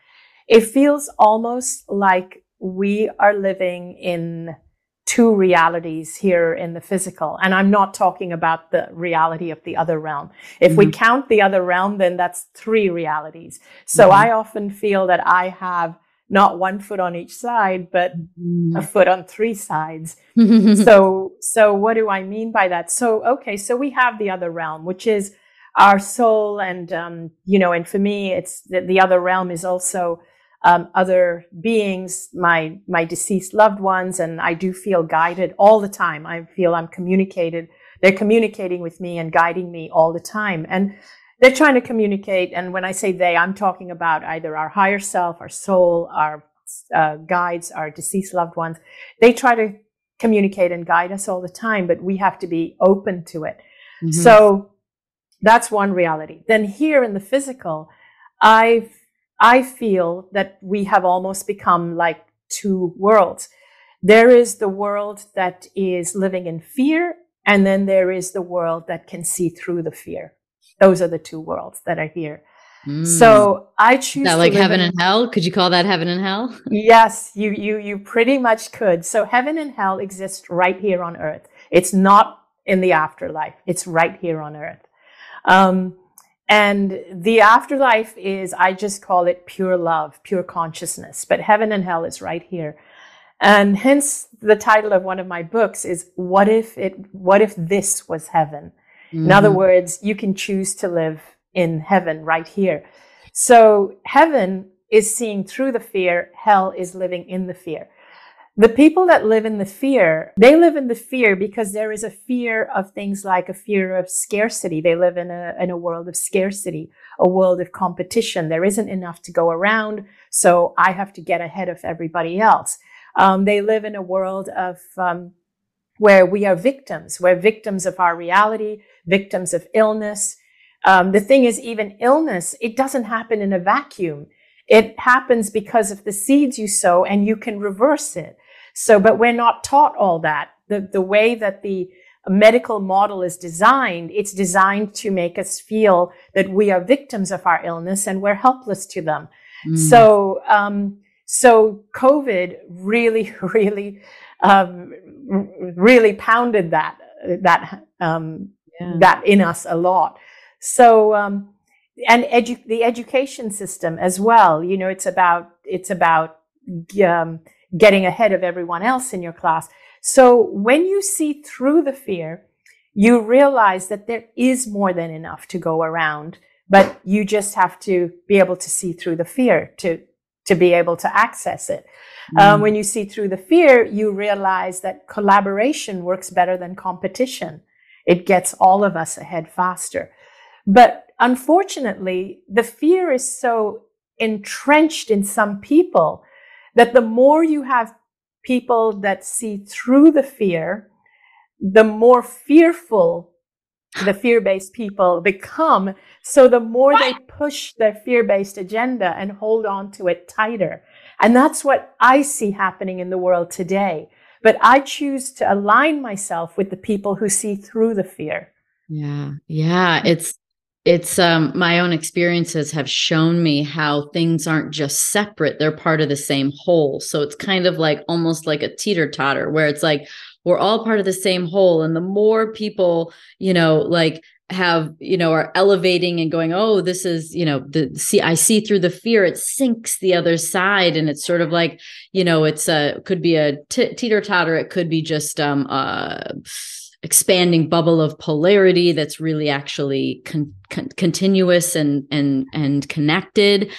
It feels almost like we are living in two realities here in the physical and i'm not talking about the reality of the other realm. If mm-hmm. we count the other realm then that's three realities. So mm-hmm. i often feel that i have not one foot on each side, but mm. a foot on three sides. so, so what do I mean by that? So, okay, so we have the other realm, which is our soul, and um, you know, and for me, it's the, the other realm is also um, other beings, my my deceased loved ones, and I do feel guided all the time. I feel I'm communicated. They're communicating with me and guiding me all the time, and they're trying to communicate. And when I say they, I'm talking about either our higher self, our soul, our uh, guides, our deceased loved ones. They try to communicate and guide us all the time, but we have to be open to it. Mm-hmm. So that's one reality. Then here in the physical, I I feel that we have almost become like two worlds. There is the world that is living in fear, and then there is the world that can see through the fear. Those are the two worlds that are here. Mm. So I choose that like heaven in, and hell. Could you call that heaven and hell? Yes, you you you pretty much could. So heaven and hell exist right here on earth. It's not in the afterlife. It's right here on earth. Um, and the afterlife is, I just call it pure love, pure consciousness. But heaven and hell is right here. And hence the title of one of my books is What If It, What If This Was Heaven? Mm-hmm. In other mm-hmm. words, you can choose to live in heaven right here. So heaven is seeing through the fear. Hell is living in the fear. The people that live in the fear, they live in the fear because there is a fear of things like a fear of scarcity. They live in a, in a world of scarcity, a world of competition. There isn't enough to go around. So I have to get ahead of everybody else. Um, they live in a world of, um, where we are victims. We're victims of our reality, victims of illness. Um, the thing is, even illness, it doesn't happen in a vacuum. It happens because of the seeds you sow and you can reverse it. So, but we're not taught all that. The, the way that the medical model is designed, it's designed to make us feel that we are victims of our illness and we're helpless to them. Mm. So, um, so COVID really, really, um, really pounded that, that, um, yeah. that in us a lot. So, um, and edu- the education system as well, you know, it's about, it's about, um, getting ahead of everyone else in your class. So when you see through the fear, you realize that there is more than enough to go around, but you just have to be able to see through the fear to, to be able to access it. Mm. Um, when you see through the fear, you realize that collaboration works better than competition. It gets all of us ahead faster. But unfortunately, the fear is so entrenched in some people that the more you have people that see through the fear, the more fearful the fear based people become. So the more they push their fear based agenda and hold on to it tighter. And that's what I see happening in the world today. But I choose to align myself with the people who see through the fear. Yeah. Yeah. It's, it's um my own experiences have shown me how things aren't just separate they're part of the same whole so it's kind of like almost like a teeter totter where it's like we're all part of the same whole and the more people you know like have you know are elevating and going oh this is you know the see i see through the fear. It sinks the other side. And it's sort of like you know it's a could be a t- teeter totter it could be just um uh expanding bubble of polarity that's really actually con- con- continuous and and and connected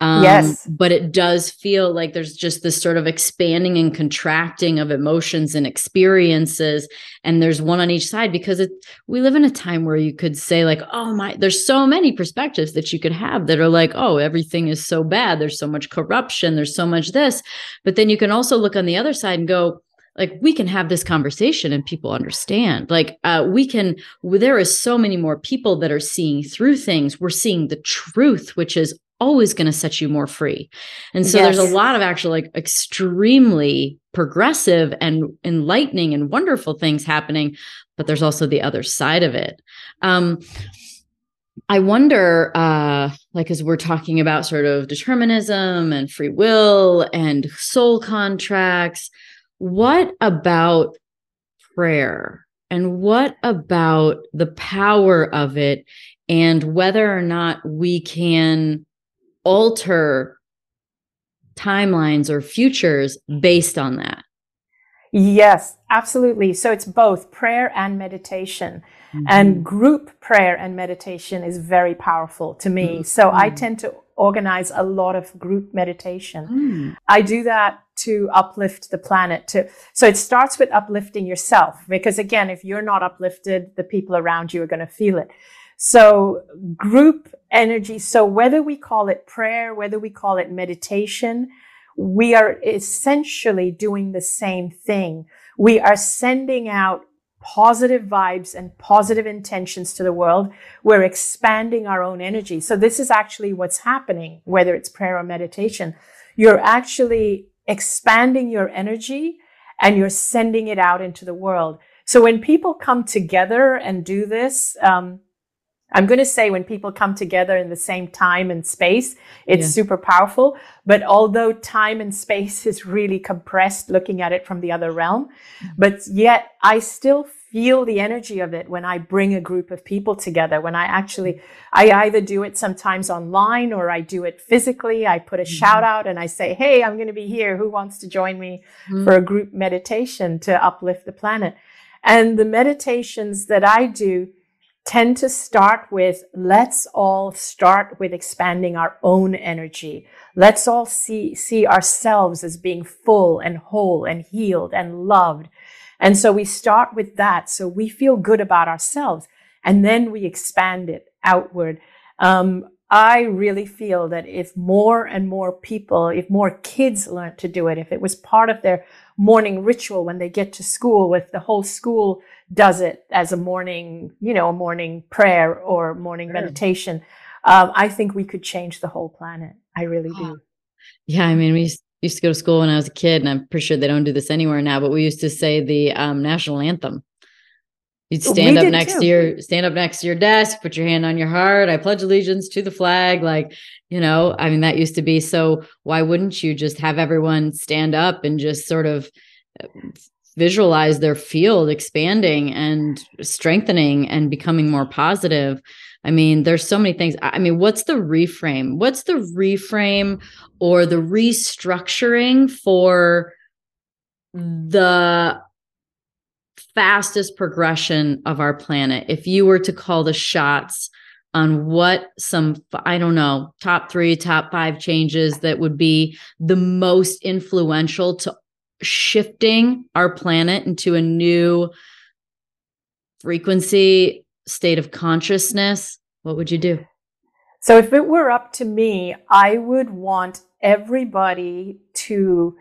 um, yes. But it does feel like there's just this sort of expanding and contracting of emotions and experiences. And there's one on each side because it, we live in a time where you could say, like, oh my, there's so many perspectives that you could have that are like, oh, everything is so bad. There's so much corruption. There's so much this. But then you can also look on the other side and go, like we can have this conversation and people understand like uh, we can there is so many more people that are seeing through things we're seeing the truth which is always going to set you more free. And so yes. there's a lot of actually like extremely progressive and enlightening and wonderful things happening but there's also the other side of it. Um I wonder, uh, like, as we're talking about sort of determinism and free will and soul contracts, what about prayer? And what about the power of it and whether or not we can alter timelines or futures based on that? Yes, absolutely. So it's both prayer and meditation. Mm-hmm. And group prayer and meditation is very powerful to me. Mm-hmm. So I tend to organize a lot of group meditation. Mm. I do that to uplift the planet to so it starts with uplifting yourself because again if you're not uplifted the people around you are going to feel it so group energy so whether we call it prayer whether we call it meditation we are essentially doing the same thing we are sending out positive vibes and positive intentions to the world. We're expanding our own energy. So this is actually what's happening, whether it's prayer or meditation. You're actually expanding your energy and you're sending it out into the world. So when people come together and do this, um, I'm going to say when people come together in the same time and space, it's yeah. super powerful. But although time and space is really compressed looking at it from the other realm, mm-hmm. but yet I still feel the energy of it when I bring a group of people together. When I actually, I either do it sometimes online or I do it physically. I put a mm-hmm. shout out and I say, Hey, I'm going to be here. Who wants to join me mm-hmm. for a group meditation to uplift the planet? And the meditations that I do, tend to start with let's all start with expanding our own energy. Let's all see, see ourselves as being full and whole and healed and loved. And so we start with that. So we feel good about ourselves and then we expand it outward. Um, I really feel that if more and more people, if more kids learn to do it, if it was part of their morning ritual when they get to school with the whole school does it as a morning, you know, a morning prayer or morning sure. meditation, um, I think we could change the whole planet. I really do. Yeah, I mean, we used, to go to school when I was a kid, and I'm pretty sure they don't do this anywhere now. But we used to say the um, national anthem. You'd stand we up next too. to your stand up next to your desk, put your hand on your heart. I pledge allegiance to the flag. Like, you know, I mean, that used to be so. Why wouldn't you just have everyone stand up and just sort of visualize their field expanding and strengthening and becoming more positive? I mean, there's so many things. I mean, what's the reframe? What's the reframe or the restructuring for the fastest progression of our planet if you were to call the shots on what some i don't know top 3 top 5 changes that would be the most influential to shifting our planet into a new frequency state of consciousness what would you do so if it were up to me i would want everybody to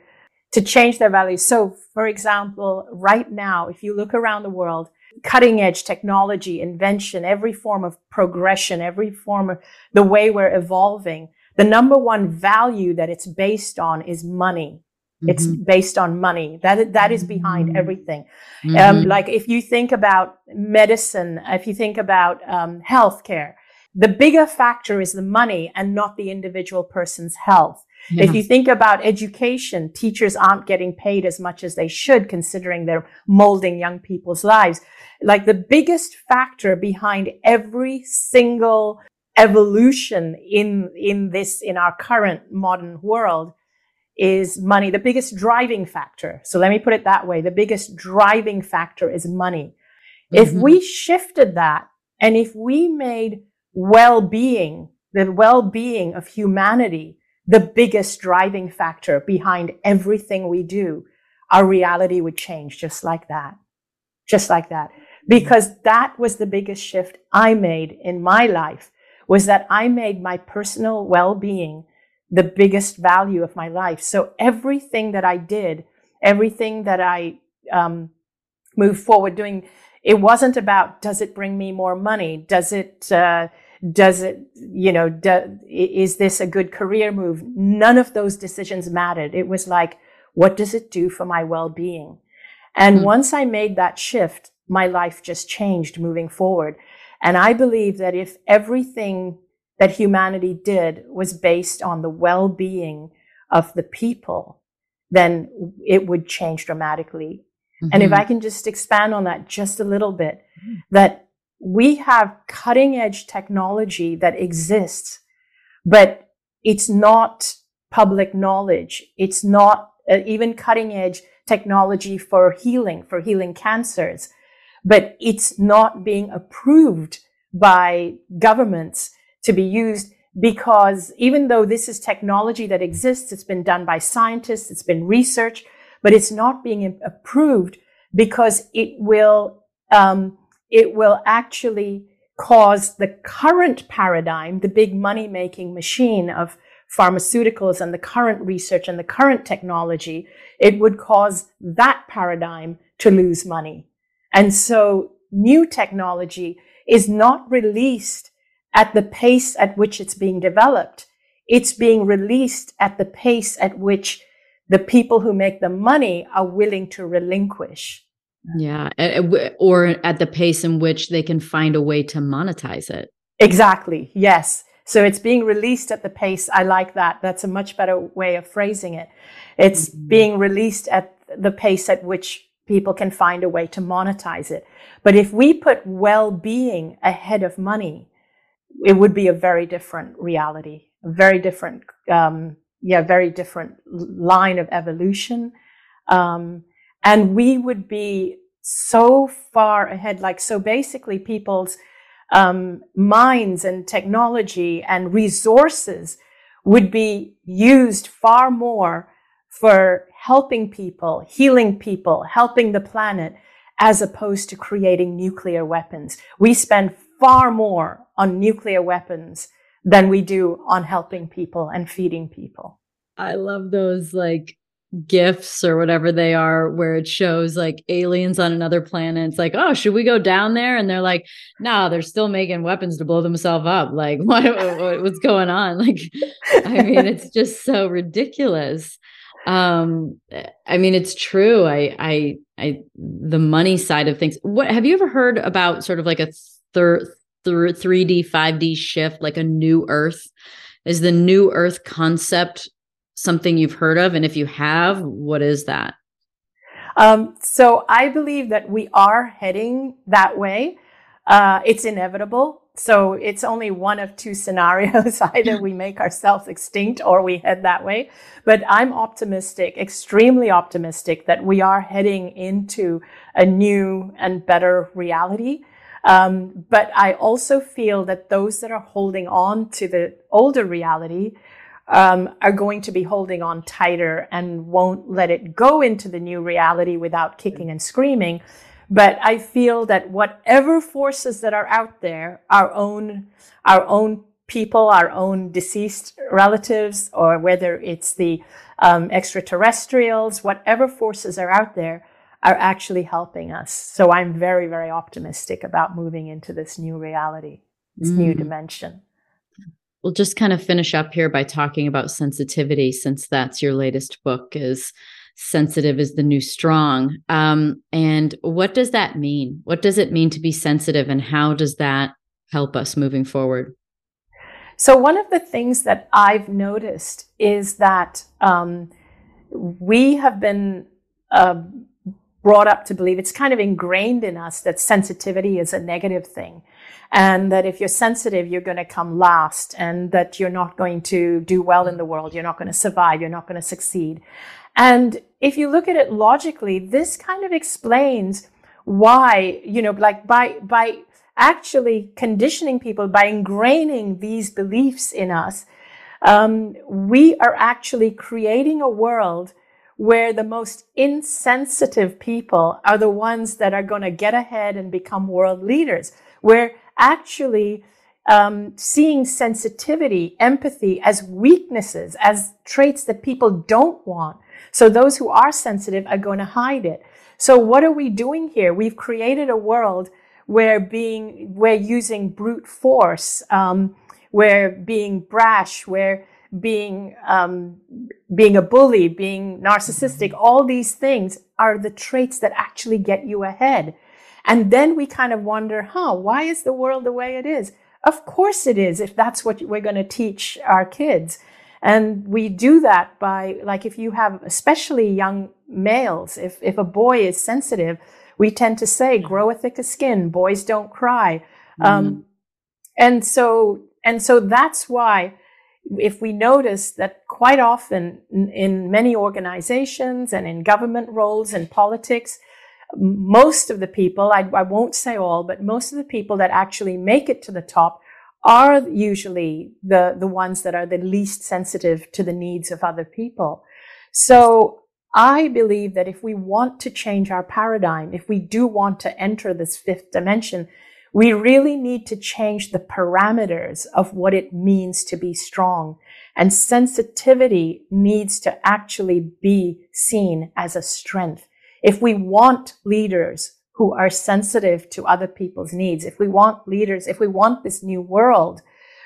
to change their values. So, for example, right now, if you look around the world, cutting edge technology, invention, every form of progression, every form of the way we're evolving, the number one value that it's based on is money. Mm-hmm. It's based on money. That that is behind mm-hmm. everything. Mm-hmm. Um, like if you think about medicine, if you think about um, healthcare, the bigger factor is the money and not the individual person's health. Yeah. If you think about education, teachers aren't getting paid as much as they should considering they're molding young people's lives. Like the biggest factor behind every single evolution in, in this, in our current modern world is money. The biggest driving factor. So let me put it that way. The biggest driving factor is money. Mm-hmm. If we shifted that and if we made well-being, the well-being of humanity the biggest driving factor behind everything we do, our reality would change just like that. Just like that. Because that was the biggest shift I made in my life was that I made my personal well-being the biggest value of my life. So everything that I did, everything that I um, moved forward doing, it wasn't about does it bring me more money? Does it uh, does it, you know, do, is this a good career move? None of those decisions mattered. It was like, what does it do for my well-being? And mm-hmm. once I made that shift, my life just changed moving forward. And I believe that if everything that humanity did was based on the well-being of the people, then it would change dramatically. Mm-hmm. And if mm-hmm. I can just expand on that just a little bit, mm-hmm. that we have cutting edge technology that exists, but it's not public knowledge. It's not uh, even cutting edge technology for healing, for healing cancers, but it's not being approved by governments to be used because even though this is technology that exists, it's been done by scientists, it's been researched, but it's not being approved because it will um, it will actually cause the current paradigm, the big money making machine of pharmaceuticals and the current research and the current technology, it would cause that paradigm to lose money. And so new technology is not released at the pace at which it's being developed. It's being released at the pace at which the people who make the money are willing to relinquish. Yeah. Or at the pace in which they can find a way to monetize it. Exactly. Yes. So it's being released at the pace. I like that. That's a much better way of phrasing it. It's mm-hmm. being released at the pace at which people can find a way to monetize it. But if we put well-being ahead of money, it would be a very different reality, a very different, um, yeah, very different line of evolution. Um, and we would be so far ahead. Like, so basically people's, um, minds and technology and resources would be used far more for helping people, healing people, helping the planet, as opposed to creating nuclear weapons. We spend far more on nuclear weapons than we do on helping people and feeding people. I love those like gifts or whatever they are where it shows like aliens on another planet. It's like oh should we go down there? And they're like no they're still making weapons to blow themselves up. Like what, what what's going on? Like i mean it's just so ridiculous. Um i mean it's true. I i i the money side of things. What have you ever heard about sort of like a third 3d 5d shift like a new earth is the new earth concept something you've heard of? And if you have, what is that? Um, so I believe that we are heading that way. Uh, it's inevitable. So it's only one of two scenarios. Either we make ourselves extinct or we head that way. But I'm optimistic, extremely optimistic that we are heading into a new and better reality. Um, but I also feel that those that are holding on to the older reality um, are going to be holding on tighter and won't let it go into the new reality without kicking and screaming. But I feel that whatever forces that are out there, our own, our own people, our own deceased relatives, or whether it's the um, extraterrestrials, whatever forces are out there, are actually helping us. So I'm very, very optimistic about moving into this new reality, this mm. new dimension we'll just kind of finish up here by talking about sensitivity since that's your latest book is sensitive is the new strong um, and what does that mean what does it mean to be sensitive and how does that help us moving forward so one of the things that i've noticed is that um, we have been uh, brought up to believe it's kind of ingrained in us that sensitivity is a negative thing and that if you're sensitive, you're going to come last and that you're not going to do well in the world. You're not going to survive. You're not going to succeed. And if you look at it logically, this kind of explains why, you know, like by, by actually conditioning people, by ingraining these beliefs in us, um, we are actually creating a world where the most insensitive people are the ones that are going to get ahead and become world leaders, where actually um, seeing sensitivity, empathy as weaknesses, as traits that people don't want. So those who are sensitive are going to hide it. So what are we doing here? We've created a world where being, where using brute force, um, where being brash, where being um, being a bully, being narcissistic, all these things are the traits that actually get you ahead. And then we kind of wonder, huh, why is the world the way it is? Of course it is, if that's what we're going to teach our kids. And we do that by, like, if you have especially young males, if, if a boy is sensitive, we tend to say, grow a thicker skin, boys don't cry. Mm-hmm. Um, and so, and so that's why if we notice that quite often in, many organizations and in government roles and politics, most of the people, I, I won't say all, but most of the people that actually make it to the top are usually the, the ones that are the least sensitive to the needs of other people. So I believe that if we want to change our paradigm, if we do want to enter this fifth dimension, we really need to change the parameters of what it means to be strong. And sensitivity needs to actually be seen as a strength. If we want leaders who are sensitive to other people's needs, if we want leaders, if we want this new world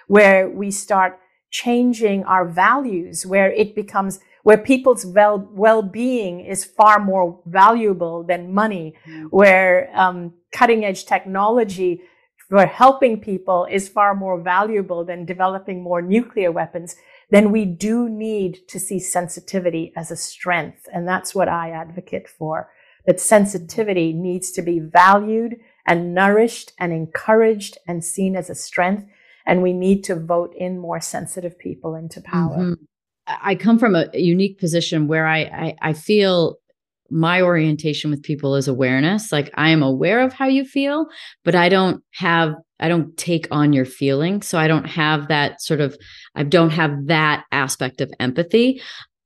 where we start changing our values, where it becomes, where people's well well-being is far more valuable than money, mm. where um, cutting edge technology for helping people is far more valuable than developing more nuclear weapons, then we do need to see sensitivity as a strength. And that's what I advocate for. That sensitivity needs to be valued and nourished and encouraged and seen as a strength. And we need to vote in more sensitive people into power. Mm-hmm. I come from a unique position where I, I, I feel my orientation with people is awareness. Like I am aware of how you feel, but I don't have, I don't take on your feeling. So I don't have that sort of, I don't have that aspect of empathy.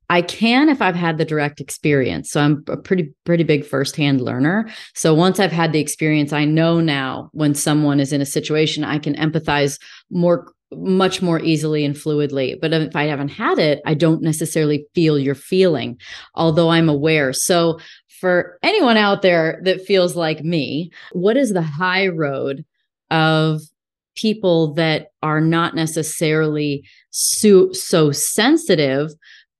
I can if I've had the direct experience. So I'm a pretty pretty big firsthand learner. So once I've had the experience, I know now when someone is in a situation I can empathize more much more easily and fluidly. But if I haven't had it, I don't necessarily feel your feeling, although I'm aware. So, for anyone out there that feels like me, what is the high road of people that are not necessarily so, so sensitive,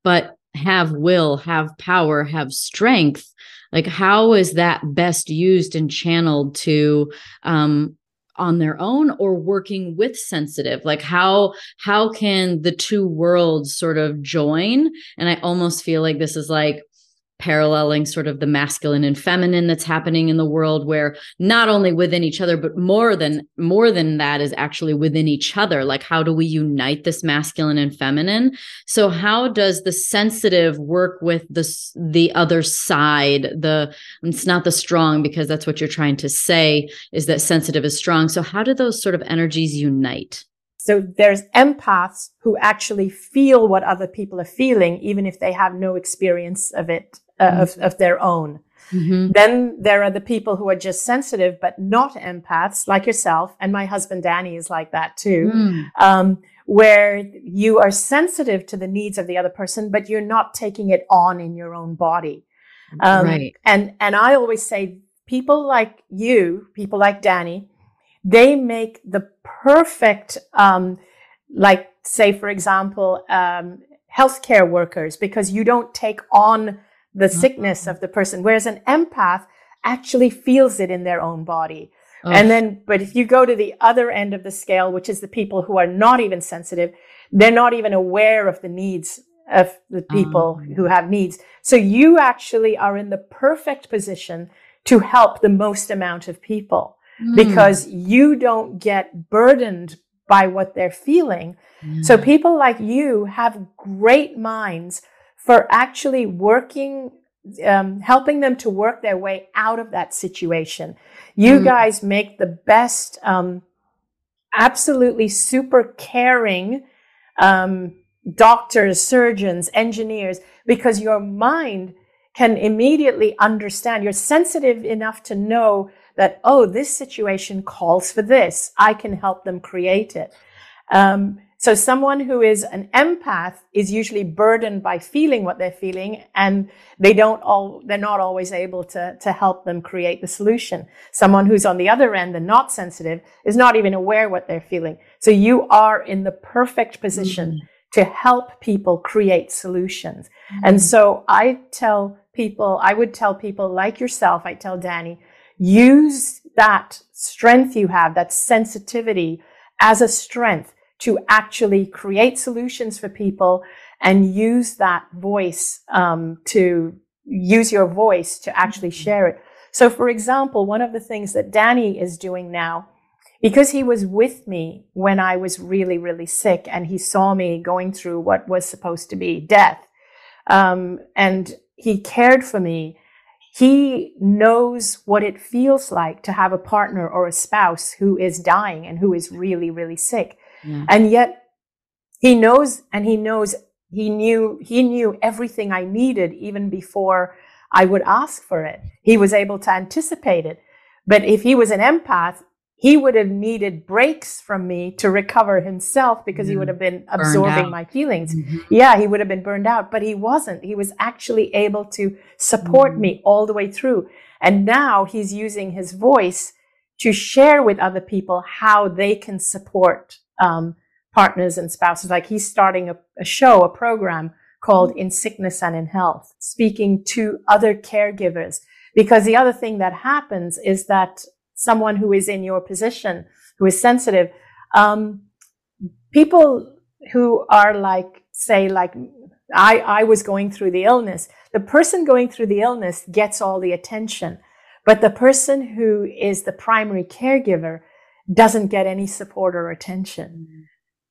but have will, have power, have strength? Like, how is that best used and channeled to um, on their own or working with sensitive? Like how how can the two worlds sort of join? And i almost feel like this is like paralleling sort of the masculine and feminine that's happening in the world where not only within each other but more than more than that is actually within each other. Like how do we unite this masculine and feminine? So how does the sensitive work with the the other side the it's not the strong because that's what you're trying to say is that sensitive is strong. So how do those sort of energies unite? So there's empaths who actually feel what other people are feeling, even if they have no experience of it uh, of, of their own. Mm-hmm. Then there are the people who are just sensitive, but not empaths like yourself. And my husband, Danny, is like that too. Mm. Um, where you are sensitive to the needs of the other person, but you're not taking it on in your own body. Um, right. And, and I always say people like you, people like Danny, they make the perfect, um, like say, for example, um, healthcare workers, because you don't take on the mm-hmm. sickness of the person, whereas an empath actually feels it in their own body. Oh. And then, but if you go to the other end of the scale, which is the people who are not even sensitive, they're not even aware of the needs of the people oh. who have needs. So you actually are in the perfect position to help the most amount of people mm. because you don't get burdened by what they're feeling. Mm. So people like you have great minds for actually working, um, helping them to work their way out of that situation. You mm. guys make the best, um, absolutely super caring um, doctors, surgeons, engineers, because your mind can immediately understand. You're sensitive enough to know that, oh, this situation calls for this. I can help them create it. Um, so someone who is an empath is usually burdened by feeling what they're feeling and they don't all, they're not always able to, to help them create the solution. Someone who's on the other end and not sensitive is not even aware what they're feeling. So you are in the perfect position mm-hmm. to help people create solutions. Mm-hmm. And so I tell people, I would tell people like yourself, I tell Danny, use that strength you have, that sensitivity as a strength to actually create solutions for people and use that voice um, to use your voice to actually mm-hmm. share it. So, for example, one of the things that Danny is doing now, because he was with me when I was really, really sick and he saw me going through what was supposed to be death, um, and he cared for me. He knows what it feels like to have a partner or a spouse who is dying and who is really, really sick. And yet he knows and he knows he knew he knew everything I needed even before I would ask for it. He was able to anticipate it. But if he was an empath, he would have needed breaks from me to recover himself because mm-hmm. he would have been absorbing my feelings. Mm-hmm. Yeah, he would have been burned out, but he wasn't. He was actually able to support mm-hmm. me all the way through. And now he's using his voice to share with other people how they can support um, partners and spouses. Like he's starting a, a, show, a program called In Sickness and in Health, speaking to other caregivers. Because the other thing that happens is that someone who is in your position, who is sensitive, um, people who are like, say, like I, I was going through the illness, the person going through the illness gets all the attention. But the person who is the primary caregiver doesn't get any support or attention. Mm-hmm.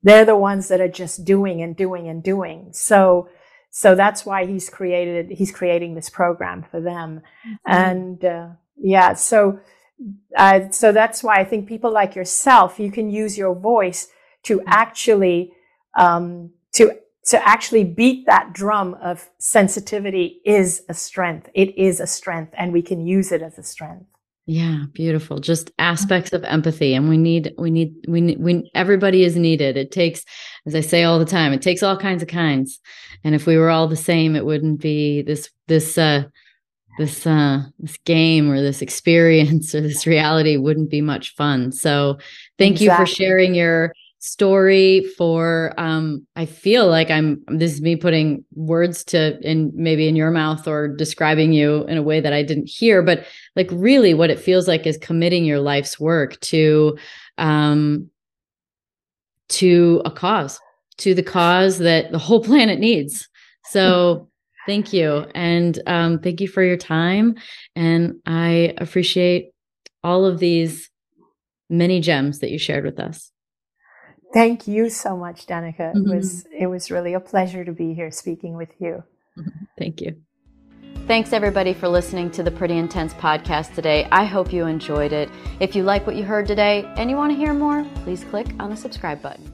They're the ones that are just doing and doing and doing. So, so that's why he's created, he's creating this program for them. Mm-hmm. And, uh, yeah, so, uh, so that's why I think people like yourself, you can use your voice to mm-hmm. actually, um, to to actually beat that drum of sensitivity is a strength. It is a strength, and we can use it as a strength. Yeah, beautiful. Just aspects of empathy, and we need, we need, we, need, we, everybody is needed. It takes, as I say all the time, it takes all kinds of kinds. And if we were all the same, it wouldn't be this, this, uh, this, uh, this game or this experience or this reality wouldn't be much fun. So, thank exactly. you for sharing your story for um i feel like i'm this is me putting words to in maybe in your mouth or describing you in a way that i didn't hear but like really what it feels like is committing your life's work to um to a cause to the cause that the whole planet needs. So thank you. And um thank you for your time. And i appreciate all of these many gems that you shared with us Thank you so much, Danica. Mm-hmm. It was it was really a pleasure to be here speaking with you. Thank you. Thanks everybody for listening to the Pretty Intense podcast today. I hope you enjoyed it. If you like what you heard today and you want to hear more, please click on the subscribe button.